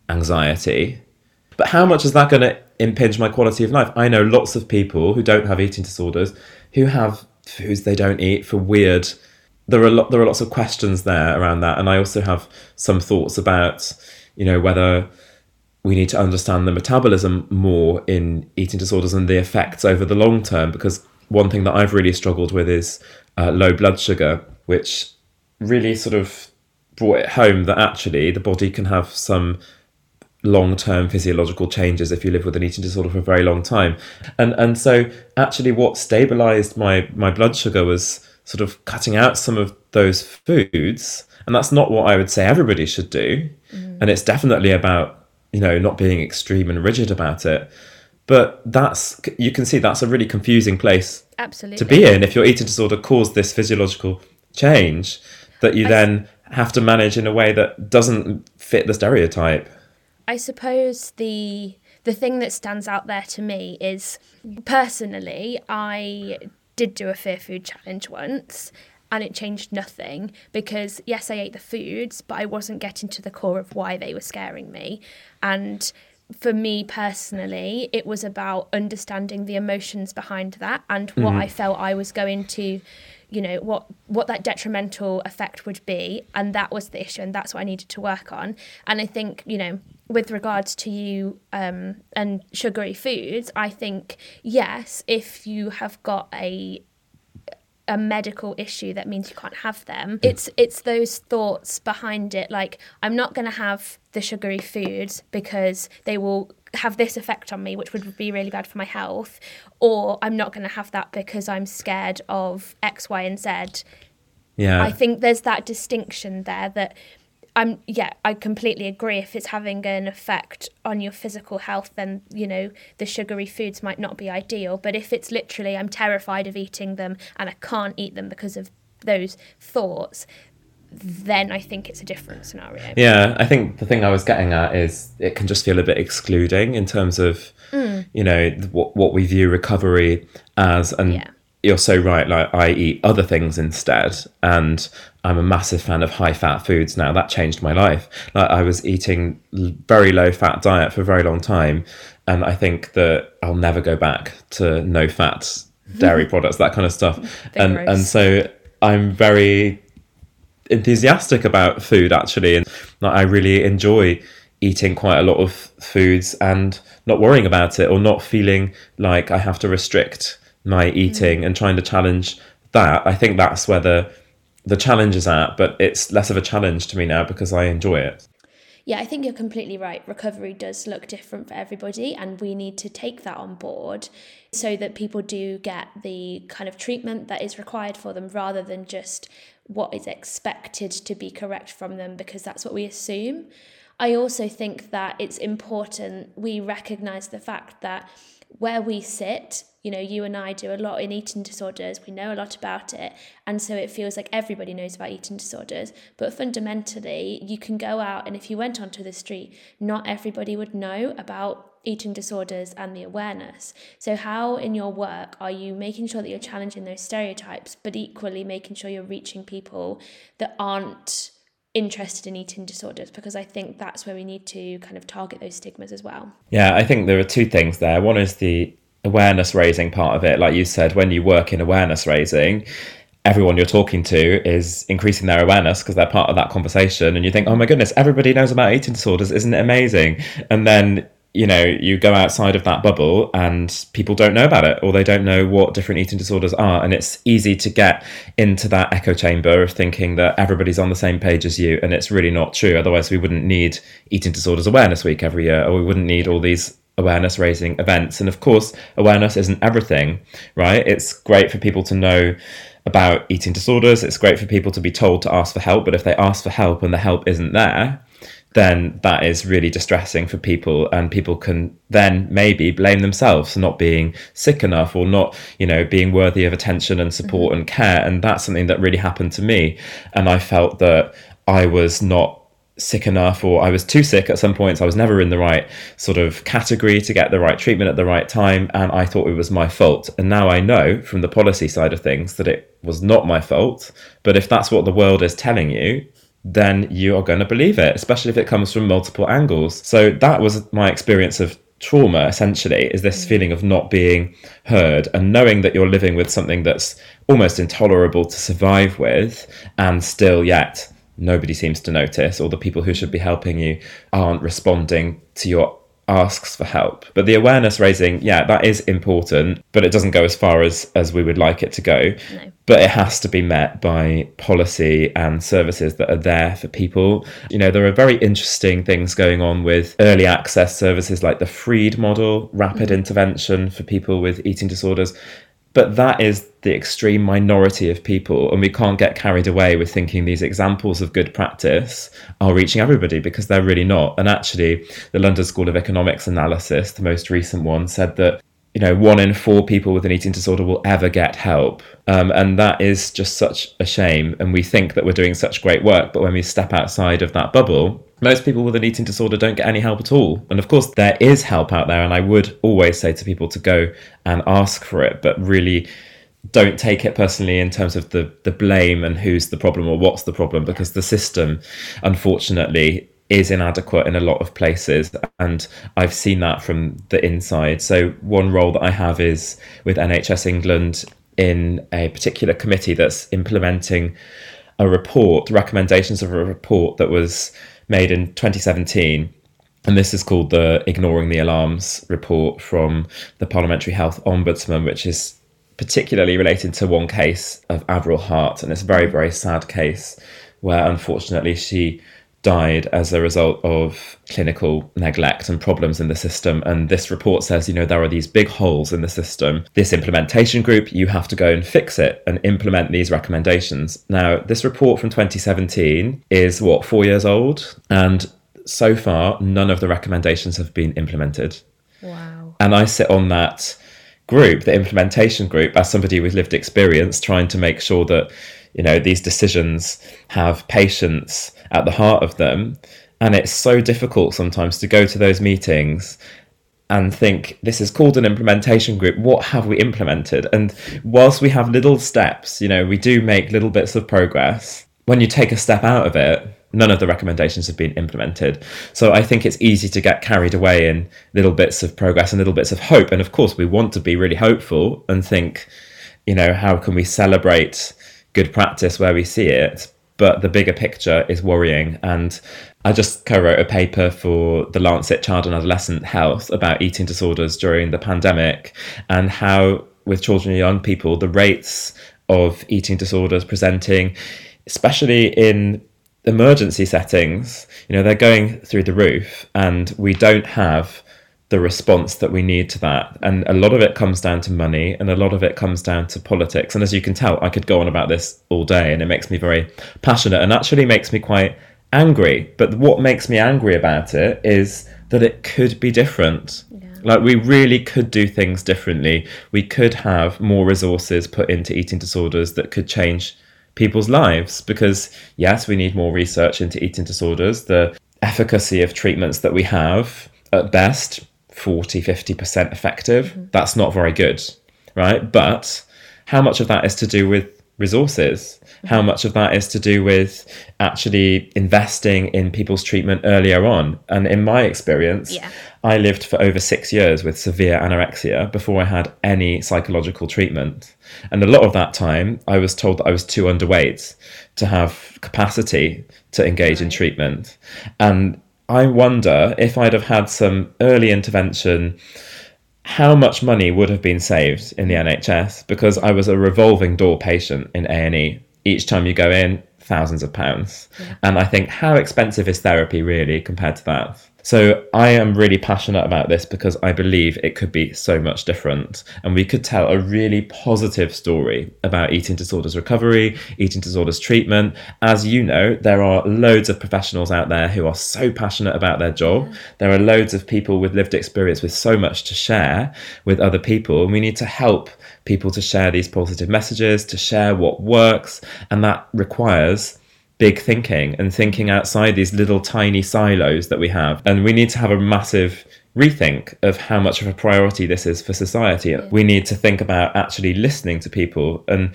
anxiety. But how much is that going to impinge my quality of life? I know lots of people who don't have eating disorders who have foods they don't eat for weird. There are there are lots of questions there around that, and I also have some thoughts about, you know, whether we need to understand the metabolism more in eating disorders and the effects over the long term. Because one thing that I've really struggled with is uh, low blood sugar, which really sort of brought it home that actually the body can have some long term physiological changes if you live with an eating disorder for a very long time. And and so actually what stabilized my my blood sugar was sort of cutting out some of those foods. And that's not what I would say everybody should do. Mm. And it's definitely about, you know, not being extreme and rigid about it. But that's you can see that's a really confusing place Absolutely. to be in if your eating disorder caused this physiological change that you I then have to manage in a way that doesn't fit the stereotype. I suppose the the thing that stands out there to me is personally I did do a fear food challenge once and it changed nothing because yes I ate the foods but I wasn't getting to the core of why they were scaring me and for me personally, it was about understanding the emotions behind that and what mm-hmm. I felt I was going to you know what what that detrimental effect would be and that was the issue and that's what i needed to work on and i think you know with regards to you um, and sugary foods i think yes if you have got a a medical issue that means you can't have them. It's it's those thoughts behind it like I'm not going to have the sugary foods because they will have this effect on me which would be really bad for my health or I'm not going to have that because I'm scared of X Y and Z. Yeah. I think there's that distinction there that I'm yeah, I completely agree. If it's having an effect on your physical health, then you know the sugary foods might not be ideal. But if it's literally I'm terrified of eating them and I can't eat them because of those thoughts, then I think it's a different scenario. Yeah, I think the thing I was getting at is it can just feel a bit excluding in terms of, Mm. you know, what, what we view recovery as. And Yeah. you're so right. Like, I eat other things instead. And I'm a massive fan of high fat foods now. That changed my life. Like, I was eating very low fat diet for a very long time. And I think that I'll never go back to no fat dairy products, that kind of stuff. And, gross. and so I'm very enthusiastic about food actually and like, I really enjoy eating quite a lot of foods and not worrying about it or not feeling like I have to restrict my eating mm. and trying to challenge that. I think that's where the the challenge is at but it's less of a challenge to me now because I enjoy it. Yeah, I think you're completely right. Recovery does look different for everybody, and we need to take that on board so that people do get the kind of treatment that is required for them rather than just what is expected to be correct from them because that's what we assume. I also think that it's important we recognize the fact that where we sit, you know, you and I do a lot in eating disorders, we know a lot about it, and so it feels like everybody knows about eating disorders. But fundamentally, you can go out, and if you went onto the street, not everybody would know about eating disorders and the awareness. So, how in your work are you making sure that you're challenging those stereotypes, but equally making sure you're reaching people that aren't interested in eating disorders? Because I think that's where we need to kind of target those stigmas as well. Yeah, I think there are two things there. One is the awareness raising part of it. Like you said, when you work in awareness raising, everyone you're talking to is increasing their awareness because they're part of that conversation. And you think, oh my goodness, everybody knows about eating disorders. Isn't it amazing? And then you know, you go outside of that bubble and people don't know about it or they don't know what different eating disorders are. And it's easy to get into that echo chamber of thinking that everybody's on the same page as you. And it's really not true. Otherwise, we wouldn't need Eating Disorders Awareness Week every year, or we wouldn't need all these awareness raising events. And of course, awareness isn't everything, right? It's great for people to know about eating disorders. It's great for people to be told to ask for help. But if they ask for help and the help isn't there, then that is really distressing for people and people can then maybe blame themselves for not being sick enough or not you know being worthy of attention and support mm-hmm. and care and that's something that really happened to me and i felt that i was not sick enough or I was too sick at some points. I was never in the right sort of category to get the right treatment at the right time. And I thought it was my fault. And now I know from the policy side of things that it was not my fault. But if that's what the world is telling you, then you are going to believe it, especially if it comes from multiple angles. So that was my experience of trauma essentially is this mm. feeling of not being heard and knowing that you're living with something that's almost intolerable to survive with and still yet nobody seems to notice or the people who should be helping you aren't responding to your asks for help but the awareness raising yeah that is important but it doesn't go as far as as we would like it to go No. but it has to be met by policy and services that are there for people. You know, there are very interesting things going on with early access services like the Freed model, rapid mm-hmm. intervention for people with eating disorders. But that is the extreme minority of people, and we can't get carried away with thinking these examples of good practice are reaching everybody because they're really not. And actually, the London School of Economics analysis, the most recent one, said that you know, one in four people with an eating disorder will ever get help. Um, and that is just such a shame. And we think that we're doing such great work, but when we step outside of that bubble, most people with an eating disorder don't get any help at all. And of course, there is help out there. And I would always say to people to go and ask for it, but really don't take it personally in terms of the, the blame and who's the problem or what's the problem, because the system, unfortunately, is inadequate in a lot of places and I've seen that from the inside. So one role that I have is with NHS England in a particular committee that's implementing a report, recommendations of a report that was made in 2017 and this is called the Ignoring the Alarms report from the Parliamentary Health Ombudsman, which is particularly related to one case of Averil Hart. And it's a very, very sad case where unfortunately she died as a result of clinical neglect and problems in the system. And this report says, you know, there are these big holes in the system. This implementation group, you have to go and fix it and implement these recommendations. Now, this report from 2017 is what, four years old? And so far, none of the recommendations have been implemented. Wow. And I sit on that group, the implementation group, as somebody with lived experience, trying to make sure that you know, these decisions have patients at the heart of them. And it's so difficult sometimes to go to those meetings and think this is called an implementation group. What have we implemented? And whilst we have little steps you know we do make little bits of progress. When you take a step out of it none of the recommendations have been implemented. So i think it's easy to get carried away in little bits of progress and little bits of hope. And of course we want to be really hopeful and think you know how can we celebrate good practice where we see it but the bigger picture is worrying. And I just co wrote a paper for the Lancet Child and Adolescent Health about eating disorders during the pandemic and how, with children and young people, the rates of eating disorders presenting, especially in emergency settings, you know, they're going through the roof, and we don't have the response that we need to that. And a lot of it comes down to money and a lot of it comes down to politics. And as you can tell, I could go on about this all day and it makes me very passionate and actually makes me quite angry. But what makes me angry about it is that it could be different. Yeah. Like, we really could do things differently. We could have more resources put into eating disorders that could change people's lives because, yes, we need more research into eating disorders. The efficacy of treatments that we have at best 40, 50% effective. Mm-hmm. That's not very good, right? But how much of that is to do with resources? Mm-hmm. How much of that is to do with actually investing in people's treatment earlier on? And in my experience, yeah. I lived for over six years with severe anorexia before I had any psychological treatment. And a lot of that time, I was told that I was too underweight to have capacity to engage right. in treatment. And I wonder if I'd have had some early intervention, how much money would have been saved in the NHS because I was a revolving door patient in A&E. Each time you go in, thousands of pounds. Yeah. And I think how expensive is therapy really compared to that? So I am really passionate about this because I believe it could be so much different. And we could tell a really positive story about eating disorders recovery, eating disorders treatment. As you know, there are loads of professionals out there who are so passionate about their job. Mm. There are loads of people with lived experience with so much to share with other people. And we need to help people to share these positive messages, to share what works. And that requires big thinking and thinking outside these little tiny silos that we have. And we need to have a massive rethink of how much of a priority this is for society. Yeah. We need to think about actually listening to people and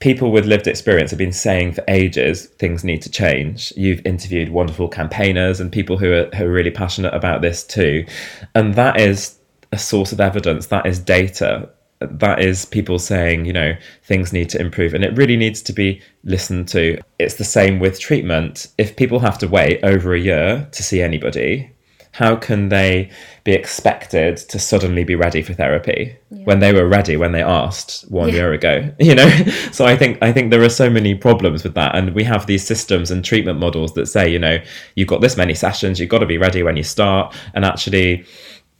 people with lived experience have been saying for ages things need to change. You've interviewed wonderful campaigners and people who are, who are really passionate about this too. And that is a source of evidence, that is data that is people saying, you know, things need to improve and it really needs to be listened to. It's the same with treatment. If people have to wait over a year to see anybody, how can they be expected to suddenly be ready for therapy yeah. when they were ready when they asked one yeah. year ago you know so i think i think there are so many problems with that and we have these systems and treatment models that say you know you've got this many sessions you've got to be ready when you start and actually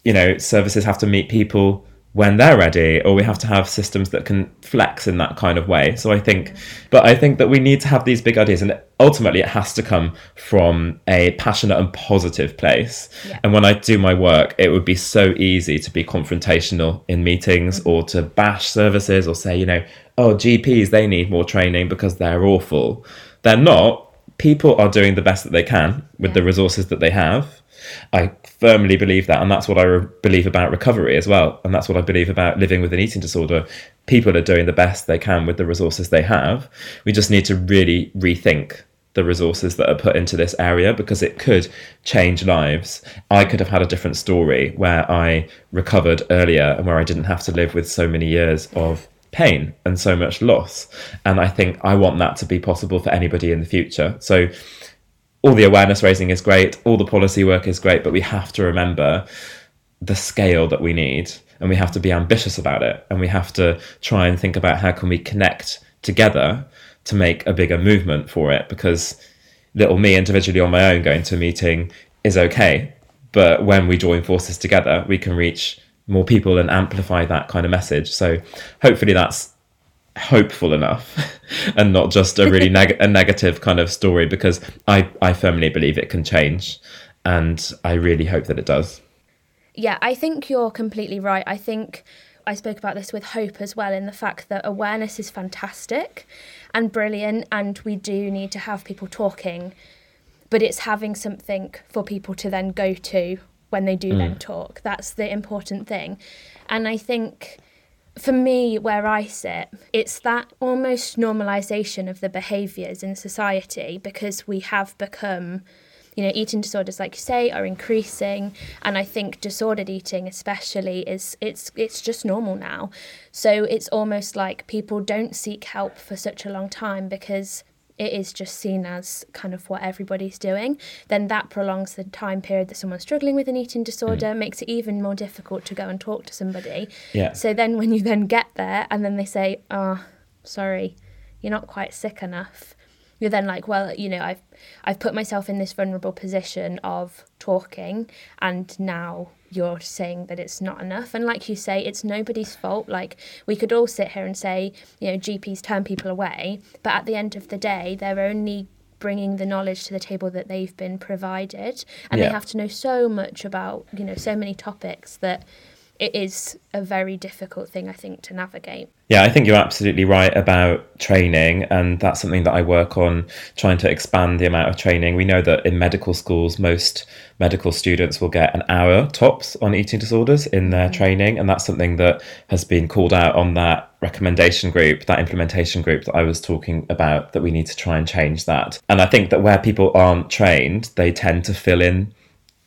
you know services have to meet people when they're ready or we have to have systems that can flex in that kind of way so i think but i think that we need to have these big ideas and ultimately it has to come from a passionate and positive place yeah. and when i do my work it would be so easy to be confrontational in meetings mm-hmm. or to bash services or say you know oh gps they need more training because they're awful they're not people are doing the best that they can with yeah. the resources that they have I firmly believe that, and that's what I re- believe about recovery as well, and that's what I believe about living with an eating disorder. People are doing the best they can with the resources they have. We just need to really rethink the resources that are put into this area because it could change lives. I could have had a different story where I recovered earlier and where I didn't have to live with so many years of pain and so much loss. And I think I want that to be possible for anybody in the future. So all the awareness raising is great, all the policy work is great, but we have to remember the scale that we need and we have to be ambitious about it and we have to try and think about how can we connect together to make a bigger movement for it because little me individually on my own going to a meeting is okay but when we join forces together we can reach more people and amplify that kind of message. So hopefully that's hopeful enough and not just a really neg- a negative kind of story because I, I firmly believe it can change and I really hope that it does. Yeah, I think you're completely right. I think I spoke about this with Hope as well, in the fact that awareness is fantastic and brilliant, and we do need to have people talking, but it's having something for people to then go to when they do mm. then talk. That's the important thing. And I think for me, where I sit, it's that almost normalisation of the behaviours in society because we have become you know, eating disorders, like you say, are increasing, and I think disordered eating, especially, is it's it's just normal now. So it's almost like people don't seek help for such a long time because it is just seen as kind of what everybody's doing, then that prolongs the time period that someone's struggling with an eating disorder, mm. makes it even more difficult to go and talk to somebody. Yeah. So then when you then get there and then they say, oh, sorry, you're not quite sick enough, you're then like, well, you know, I've I've put myself in this vulnerable position of talking and now you're saying that it's not enough. And like you say, it's nobody's fault. Like we could all sit here and say, you know, GPs turn people away, but at the end of the day, they're only bringing the knowledge to the table that they've been provided and yeah. they have to know so much about you know so many topics that it is a very difficult thing, I think, to navigate. Yeah, I think you're absolutely right about training, and that's something that I work on trying to expand the amount of training. We know that in medical schools, most medical students will get an hour tops on eating disorders in their mm-hmm. training, and that's something that has been called out on that recommendation group, that implementation group that I was talking about, that we need to try and change that. And I think that where people aren't trained, they tend to fill in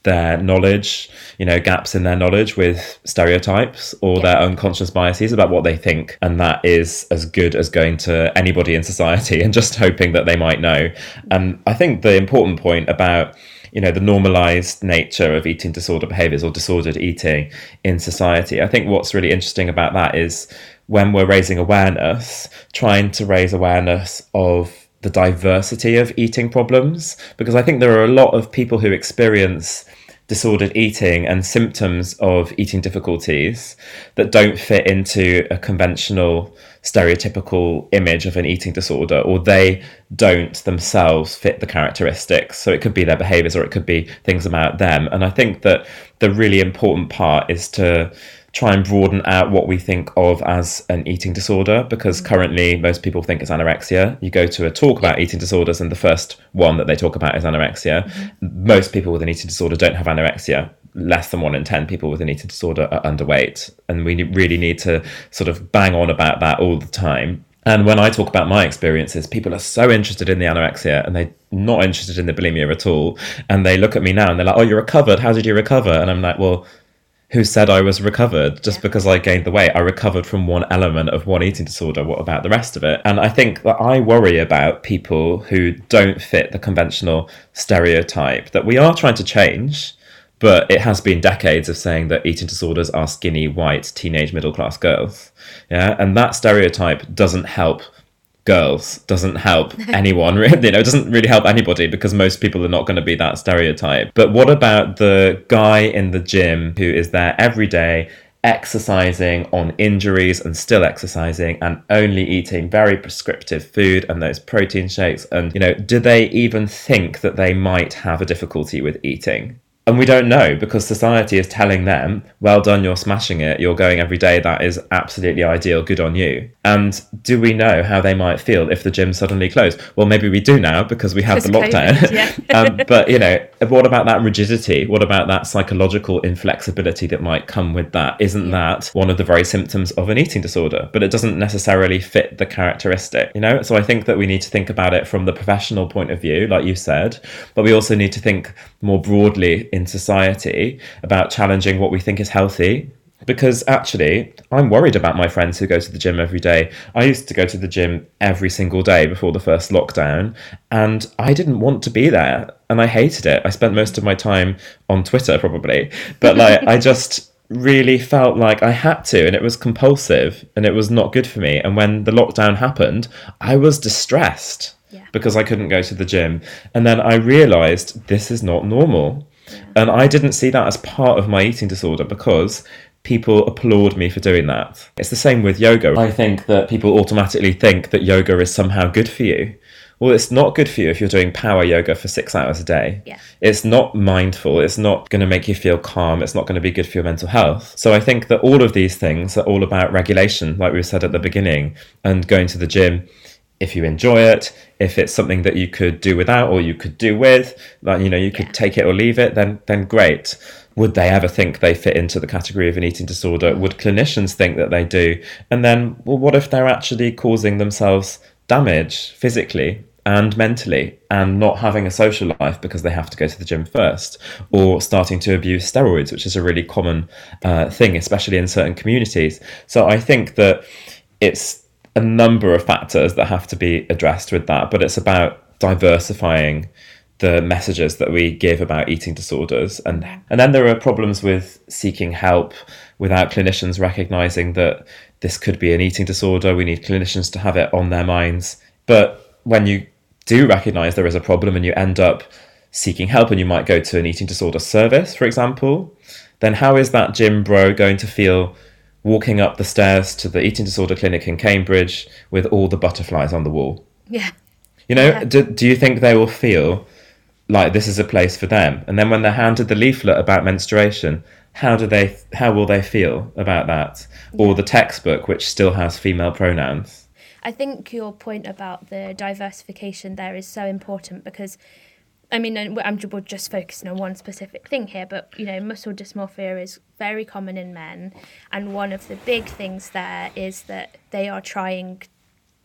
their knowledge, you know, gaps in their knowledge with stereotypes or yeah. their unconscious biases about what they think. And that is as good as going to anybody in society and just hoping that they might know. And I think the important point about you know the normalized nature of eating disorder behaviors or disordered eating in society i think what's really interesting about that is when we're raising awareness trying to raise awareness of the diversity of eating problems because I think there are a lot of people who experience disordered eating and symptoms of eating difficulties that don't fit into a conventional stereotypical image of an eating disorder or they don't themselves fit the characteristics. So it could be their behaviors or it could be things about them. And i think that the really important part is to try and broaden out what we think of as an eating disorder because mm. currently most people think it's anorexia. You go to a talk about eating disorders, and the first one that they talk about is anorexia. Mm-hmm. Most people with an eating disorder don't have anorexia. Less than one in 10 people with an eating disorder are underweight. And we really need to sort of bang on about that all the time. And when I talk about my experiences, people are so interested in the anorexia and they're not interested in the bulimia at all. And they look at me now and they're like, oh, you're recovered. How did you recover? And I'm like, well, who said I was recovered just because I gained the weight. I recovered from one element of one eating disorder. What about the rest of it? And I think that I worry about people who don't fit the conventional stereotype that we are trying to change. But it has been decades of saying that eating disorders are skinny, white, teenage, middle class girls. Yeah. And that stereotype doesn't help girls doesn't help anyone really you know it doesn't really help anybody because most people are not going to be that stereotype. But what about the guy in the gym who is there every day exercising on injuries and still exercising and only eating very prescriptive food and those protein shakes? And you know do they even think that they might have a difficulty with eating and we don't know because society is telling them, well done, you're smashing it, you're going every day, that is absolutely ideal, good on you. And do we know how they might feel if the gym suddenly closed? Well, maybe we do now because we have the lockdown. COVID, yeah. um, but, you know, what about that rigidity? What about that psychological inflexibility that might come with that? Isn't that one of the very symptoms of an eating disorder? But it doesn't necessarily fit the characteristic, you know? So I think that we need to think about it from the professional point of view, like you said, but we also need to think more broadly in society about challenging what we think is healthy because actually I'm worried about my friends who go to the gym every day. I used to go to the gym every single day before the first lockdown and I didn't want to be there and I hated it. I spent most of my time on Twitter probably, but like I just really felt like I had to and it was compulsive and it was not good for me and when the lockdown happened, I was distressed. Yeah. Because I couldn't go to the gym. And then I realized this is not normal. And I didn't see that as part of my eating disorder because people applaud me for doing that. It's the same with yoga. I think that people automatically think that yoga is somehow good for you. Well, it's not good for you if you're doing power yoga for six hours a day. Yeah. It's not mindful. It's not going to make you feel calm. It's not going to be good for your mental health. So I think that all of these things are all about regulation, like we said at the beginning, and going to the gym if you enjoy it, if it's something that you could do without or you could do with, like you know, you could Yeah. take it or leave it, then then great. Would they ever think they fit into the category of an eating disorder? Would clinicians think that they do? And then, well, what if they're actually causing themselves damage physically and mentally and not having a social life because they have to go to the gym first or starting to abuse steroids, which is a really common uh, thing, especially in certain communities? So I think that it's a number of factors that have to be addressed with that, but it's about diversifying the messages that we give about eating disorders. And and then there are problems with seeking help without clinicians recognizing that this could be an eating disorder. We need clinicians to have it on their minds. But when you do recognize there is a problem and you end up seeking help and you might go to an eating disorder service for example then how is that gym bro going to feel walking up the stairs to the eating disorder clinic in Cambridge with all the butterflies on the wall Yeah. you know, Yeah. do, do you think they will feel like this is a place for them? And then when they're handed the leaflet about menstruation, how do they how will they feel about that? Or the textbook which still has female pronouns? I think your point about the diversification there is so important because, I mean, I'm just focusing on one specific thing here, but you know, muscle dysmorphia is very common in men, and one of the big things there is that they are trying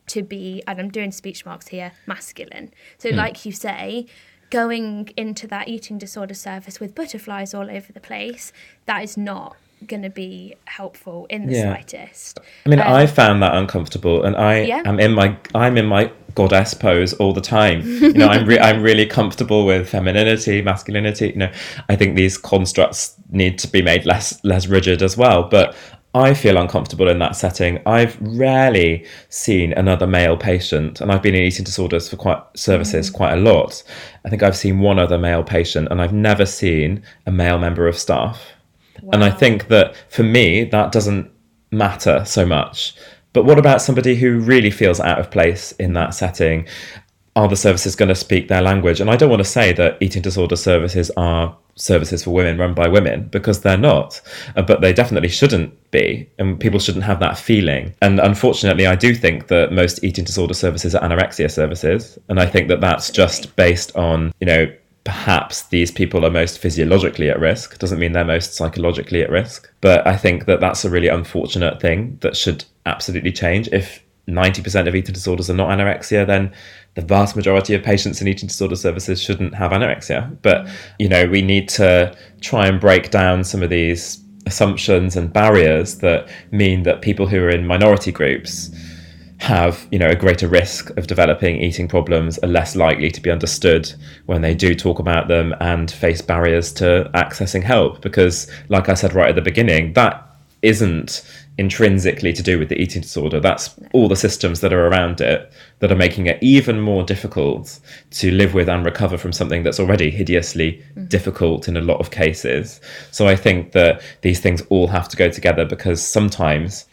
to be, and I'm doing speech marks here, masculine. So, like you say, going into that eating disorder service with butterflies all over the place, that is not going to be helpful in the Yeah. slightest. I mean, Um, I found that uncomfortable, and I Yeah. am in my I'm in my goddess pose all the time. You know, I'm re- I'm really comfortable with femininity, masculinity. You know, I think these constructs need to be made less less rigid as well. But I feel uncomfortable in that setting. I've rarely seen another male patient, and I've been in eating disorders for quite services mm. quite a lot. I think I've seen one other male patient, and I've never seen a male member of staff. And I think that for me, that doesn't matter so much. But what about somebody who really feels out of place in that setting? Are the services going to speak their language? And I don't want to say that eating disorder services are services for women run by women because they're not, uh, but they definitely shouldn't be. And people shouldn't have that feeling. And unfortunately, I do think that most eating disorder services are anorexia services. And I think that that's just based on, you know, perhaps these people are most physiologically at risk. Doesn't mean they're most psychologically at risk. But i think that that's a really unfortunate thing that should absolutely change. If 90% of eating disorders are not anorexia then the vast majority of patients in eating disorder services shouldn't have anorexia. But you know we need to try and break down some of these assumptions and barriers that mean that people who are in minority groups have you know a greater risk of developing eating problems are less likely to be understood when they do talk about them and face barriers to accessing help. Because like i said right at the beginning that isn't intrinsically to do with the eating disorder. That's all the systems that are around it that are making it even more difficult to live with and recover from something that's already hideously mm-hmm. difficult in a lot of cases. So i think that these things all have to go together because sometimes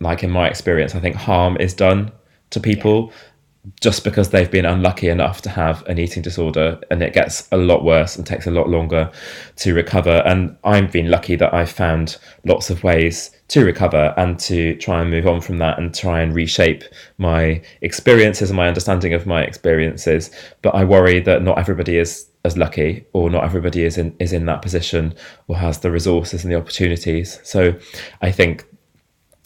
like in my experience, I think harm is done to people just because they've been unlucky enough to have an eating disorder and it gets a lot worse and takes a lot longer to recover. And I've been lucky that I've found lots of ways to recover and to try and move on from that and try and reshape my experiences and my understanding of my experiences. But I worry that not everybody is as lucky or not everybody is in is in that position or has the resources and the opportunities. So I think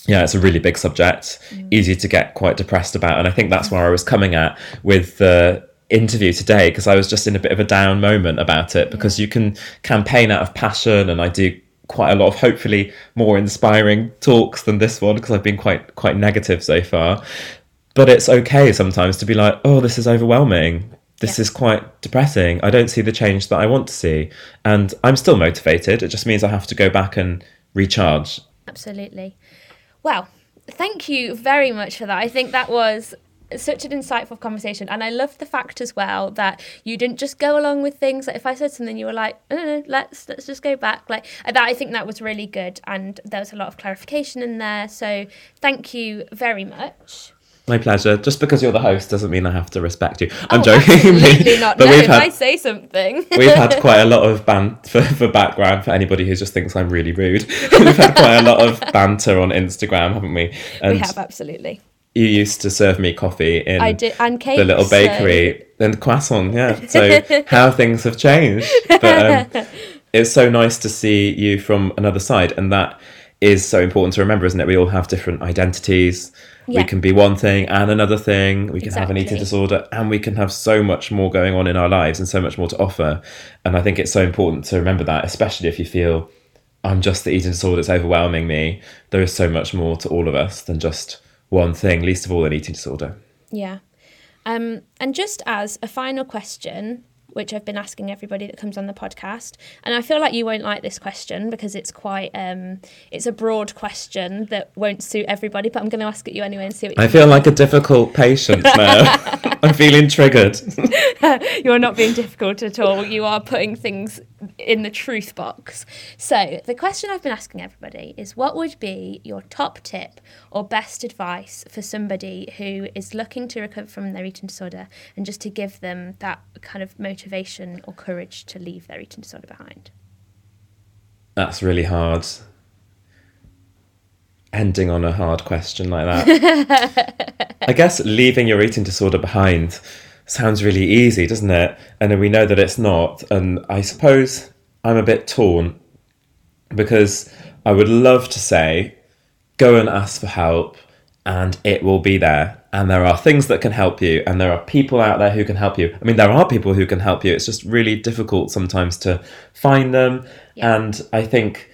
yeah, it's a really big subject, mm. easy to get quite depressed about. And I think that's where I was coming at with the interview today, because I was just in a bit of a down moment about it, because you can campaign out of passion, and I do quite a lot of hopefully more inspiring talks than this one, because I've been quite quite negative so far. But it's okay sometimes to be like, oh, this is overwhelming. This Yeah. is quite depressing. I don't see the change that I want to see. And I'm still motivated. It just means I have to go back and recharge. Absolutely. Well, thank you very much for that. I think that was such an insightful conversation and i love the fact as well that you didn't just go along with things. Like if i said something you were like no, no, no let's let's just go back. Like that i think that was really good and there was a lot of clarification in there. So thank you very much My pleasure. Just because you're the host doesn't mean I have to respect you. I'm Oh, joking. Absolutely not. but no, we've if I say something. we've had quite a lot of ban for, for background for anybody who just thinks I'm really rude. we've had quite a lot of banter on Instagram, haven't we? And we have absolutely. you used to serve me coffee in I did, and cake. the little bakery and croissant. Yeah. So how things have changed, but um, it's so nice to see you from another side, and that is so important to remember, isn't it? We all have different identities. Yeah. We can be one thing and another thing. We can have an eating disorder, and we can have so much more going on in our lives and so much more to offer. And I think it's so important to remember that, especially if you feel I'm just the eating disorder that's overwhelming me. There is so much more to all of us than just one thing, least of all an eating disorder. Yeah. Um, and just as a final question, which I've been asking everybody that comes on the podcast, and I feel like you won't like this question because it's quite um, it's a broad question that won't suit everybody, but I'm going to ask it you anyway and see what you I feel like a difficult patient now. I'm feeling triggered. You're not being difficult at all. You are putting things in the truth box. So, the question I've been asking everybody is what would be your top tip or best advice for somebody who is looking to recover from their eating disorder and just to give them that kind of motivation or courage to leave their eating disorder behind? That's really hard. Ending on a hard question like that. I guess leaving your eating disorder behind sounds really easy, doesn't it? And we know that it's not. And I suppose I'm a bit torn because I would love to say, go and ask for help and it will be there. And there are things that can help you, and there are people out there who can help you. I mean, there are people who can help you. It's just really difficult sometimes to find them. Yeah. And I think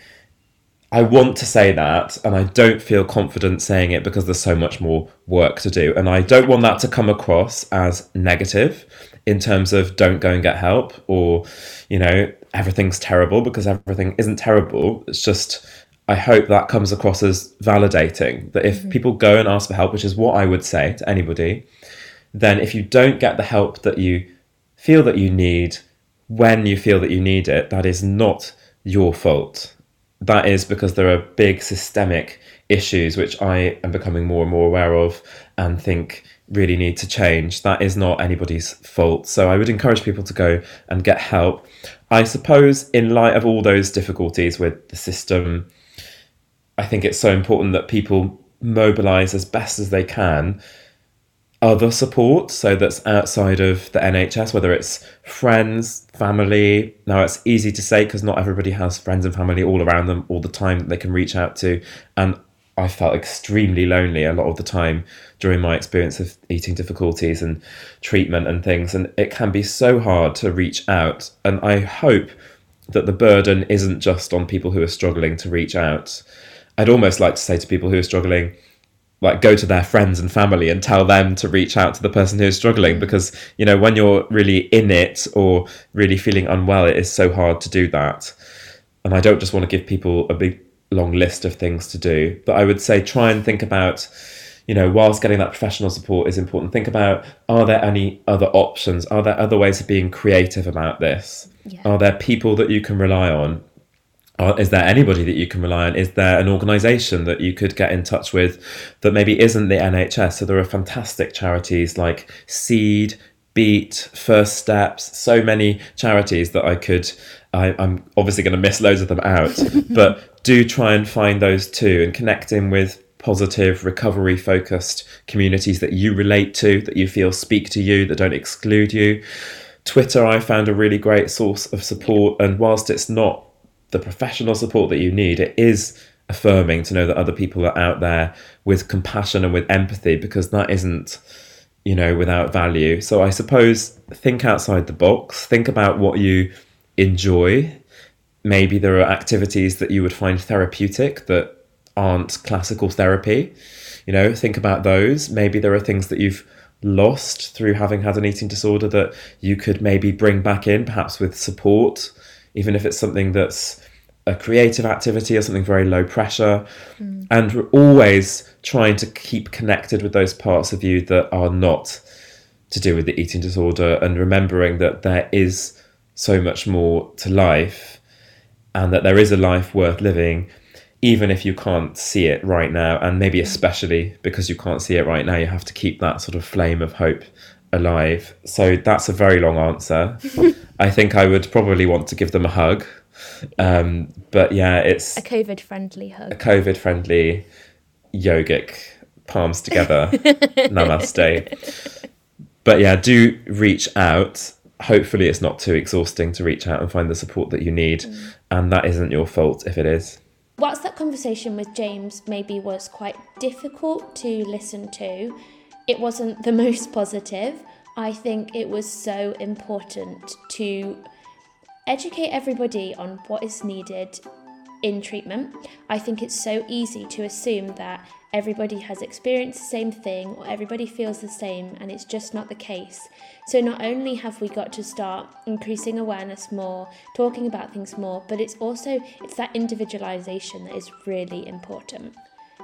I want to say that, and I don't feel confident saying it because there's so much more work to do. And I don't want that to come across as negative in terms of don't go and get help or, you know, everything's terrible because everything isn't terrible. It's just, I hope that comes across as validating that if mm-hmm. people go and ask for help, which is what I would say to anybody, then if you don't get the help that you feel that you need when you feel that you need it, that is not your fault. That is because there are big systemic issues which I am becoming more and more aware of and think really need to change. That is not anybody's fault. So I would encourage people to go and get help. I suppose, in light of all those difficulties with the system, I think it's so important that people mobilize as best as they can other support. So that's outside of the NHS, whether it's friends, family. Now it's easy to say because not everybody has friends and family all around them all the time that they can reach out to. And I felt extremely lonely a lot of the time during my experience of eating difficulties and treatment and things. And it can be so hard to reach out. And I hope that the burden isn't just on people who are struggling to reach out. I'd almost like to say to people who are struggling, like go to their friends and family and tell them to reach out to the person who's struggling because you know when you're really in it or really feeling unwell it is so hard to do that. And i don't just want to give people a big long list of things to do but i would say try and think about you know whilst getting that professional support is important think about are there any other options? Are there other ways of being creative about this? Yeah. are there people that you can rely on is there anybody that you can rely on? Is there an organisation that you could get in touch with that maybe isn't the NHS? So there are fantastic charities like Seed, Beat, First Steps, so many charities that I could. I, I'm obviously going to miss loads of them out, but do try and find those too and connect in with positive, recovery focused communities that you relate to, that you feel speak to you, that don't exclude you. Twitter, I found a really great source of support, and whilst it's not the professional support that you need, it is affirming to know that other people are out there with compassion and with empathy because that isn't, you know, without value. So I suppose think outside the box, think about what you enjoy. Maybe there are activities that you would find therapeutic that aren't classical therapy. You know, think about those. Maybe there are things that you've lost through having had an eating disorder that you could maybe bring back in, perhaps with support, even if it's something that's a creative activity or something very low pressure. Hmm. And we're always trying to keep connected with those parts of you that are not to do with the eating disorder and remembering that there is so much more to life and that there is a life worth living even if you can't see it right now, and maybe hmm. especially because you can't see it right now, you have to keep that sort of flame of hope alive. So that's a very long answer. I think I would probably want to give them a hug. Um, but yeah, it's a COVID friendly hug. A COVID friendly yogic palms together. Namaste. But yeah, do reach out. Hopefully, it's not too exhausting to reach out and find the support that you need. Mm. And that isn't your fault if it is. Whilst that conversation with James maybe was quite difficult to listen to, it wasn't the most positive. I think it was so important to educate everybody on what is needed in treatment. I think it's so easy to assume that everybody has experienced the same thing or everybody feels the same and it's just not the case. So not only have we got to start increasing awareness more, talking about things more, but it's also it's that individualization that is really important.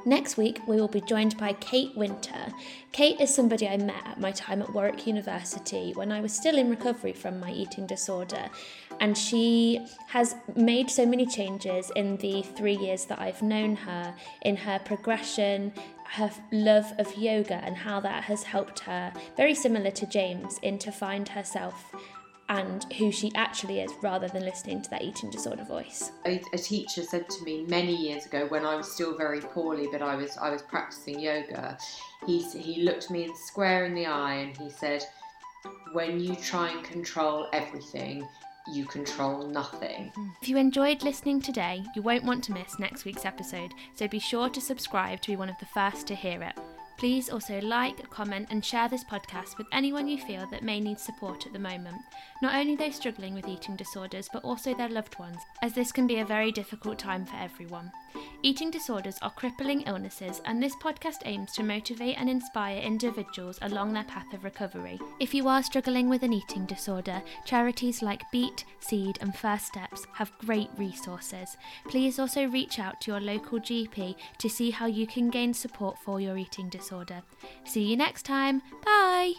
Next week, we will be joined by Kate Winter. Kate is somebody I met at my time at Warwick University when I was still in recovery from my eating disorder. And she has made so many changes in the three years that I've known her in her progression, her love of yoga, and how that has helped her, very similar to James, in to find herself and who she actually is rather than listening to that eating disorder voice. A, a, teacher said to me many years ago when I was still very poorly but I was I was practicing yoga he he looked me square in the eye and he said when you try and control everything you control nothing. Mm. If you enjoyed listening today, you won't want to miss next week's episode, so be sure to subscribe to be one of the first to hear it. Please also like, comment, and share this podcast with anyone you feel that may need support at the moment, not only those struggling with eating disorders, but also their loved ones, as this can be a very difficult time for everyone. Eating disorders are crippling illnesses, and this podcast aims to motivate and inspire individuals along their path of recovery. If you are struggling with an eating disorder, charities like Beat, Seed, and First Steps have great resources. Please also reach out to your local GP to see how you can gain support for your eating disorder. See you next time. Bye!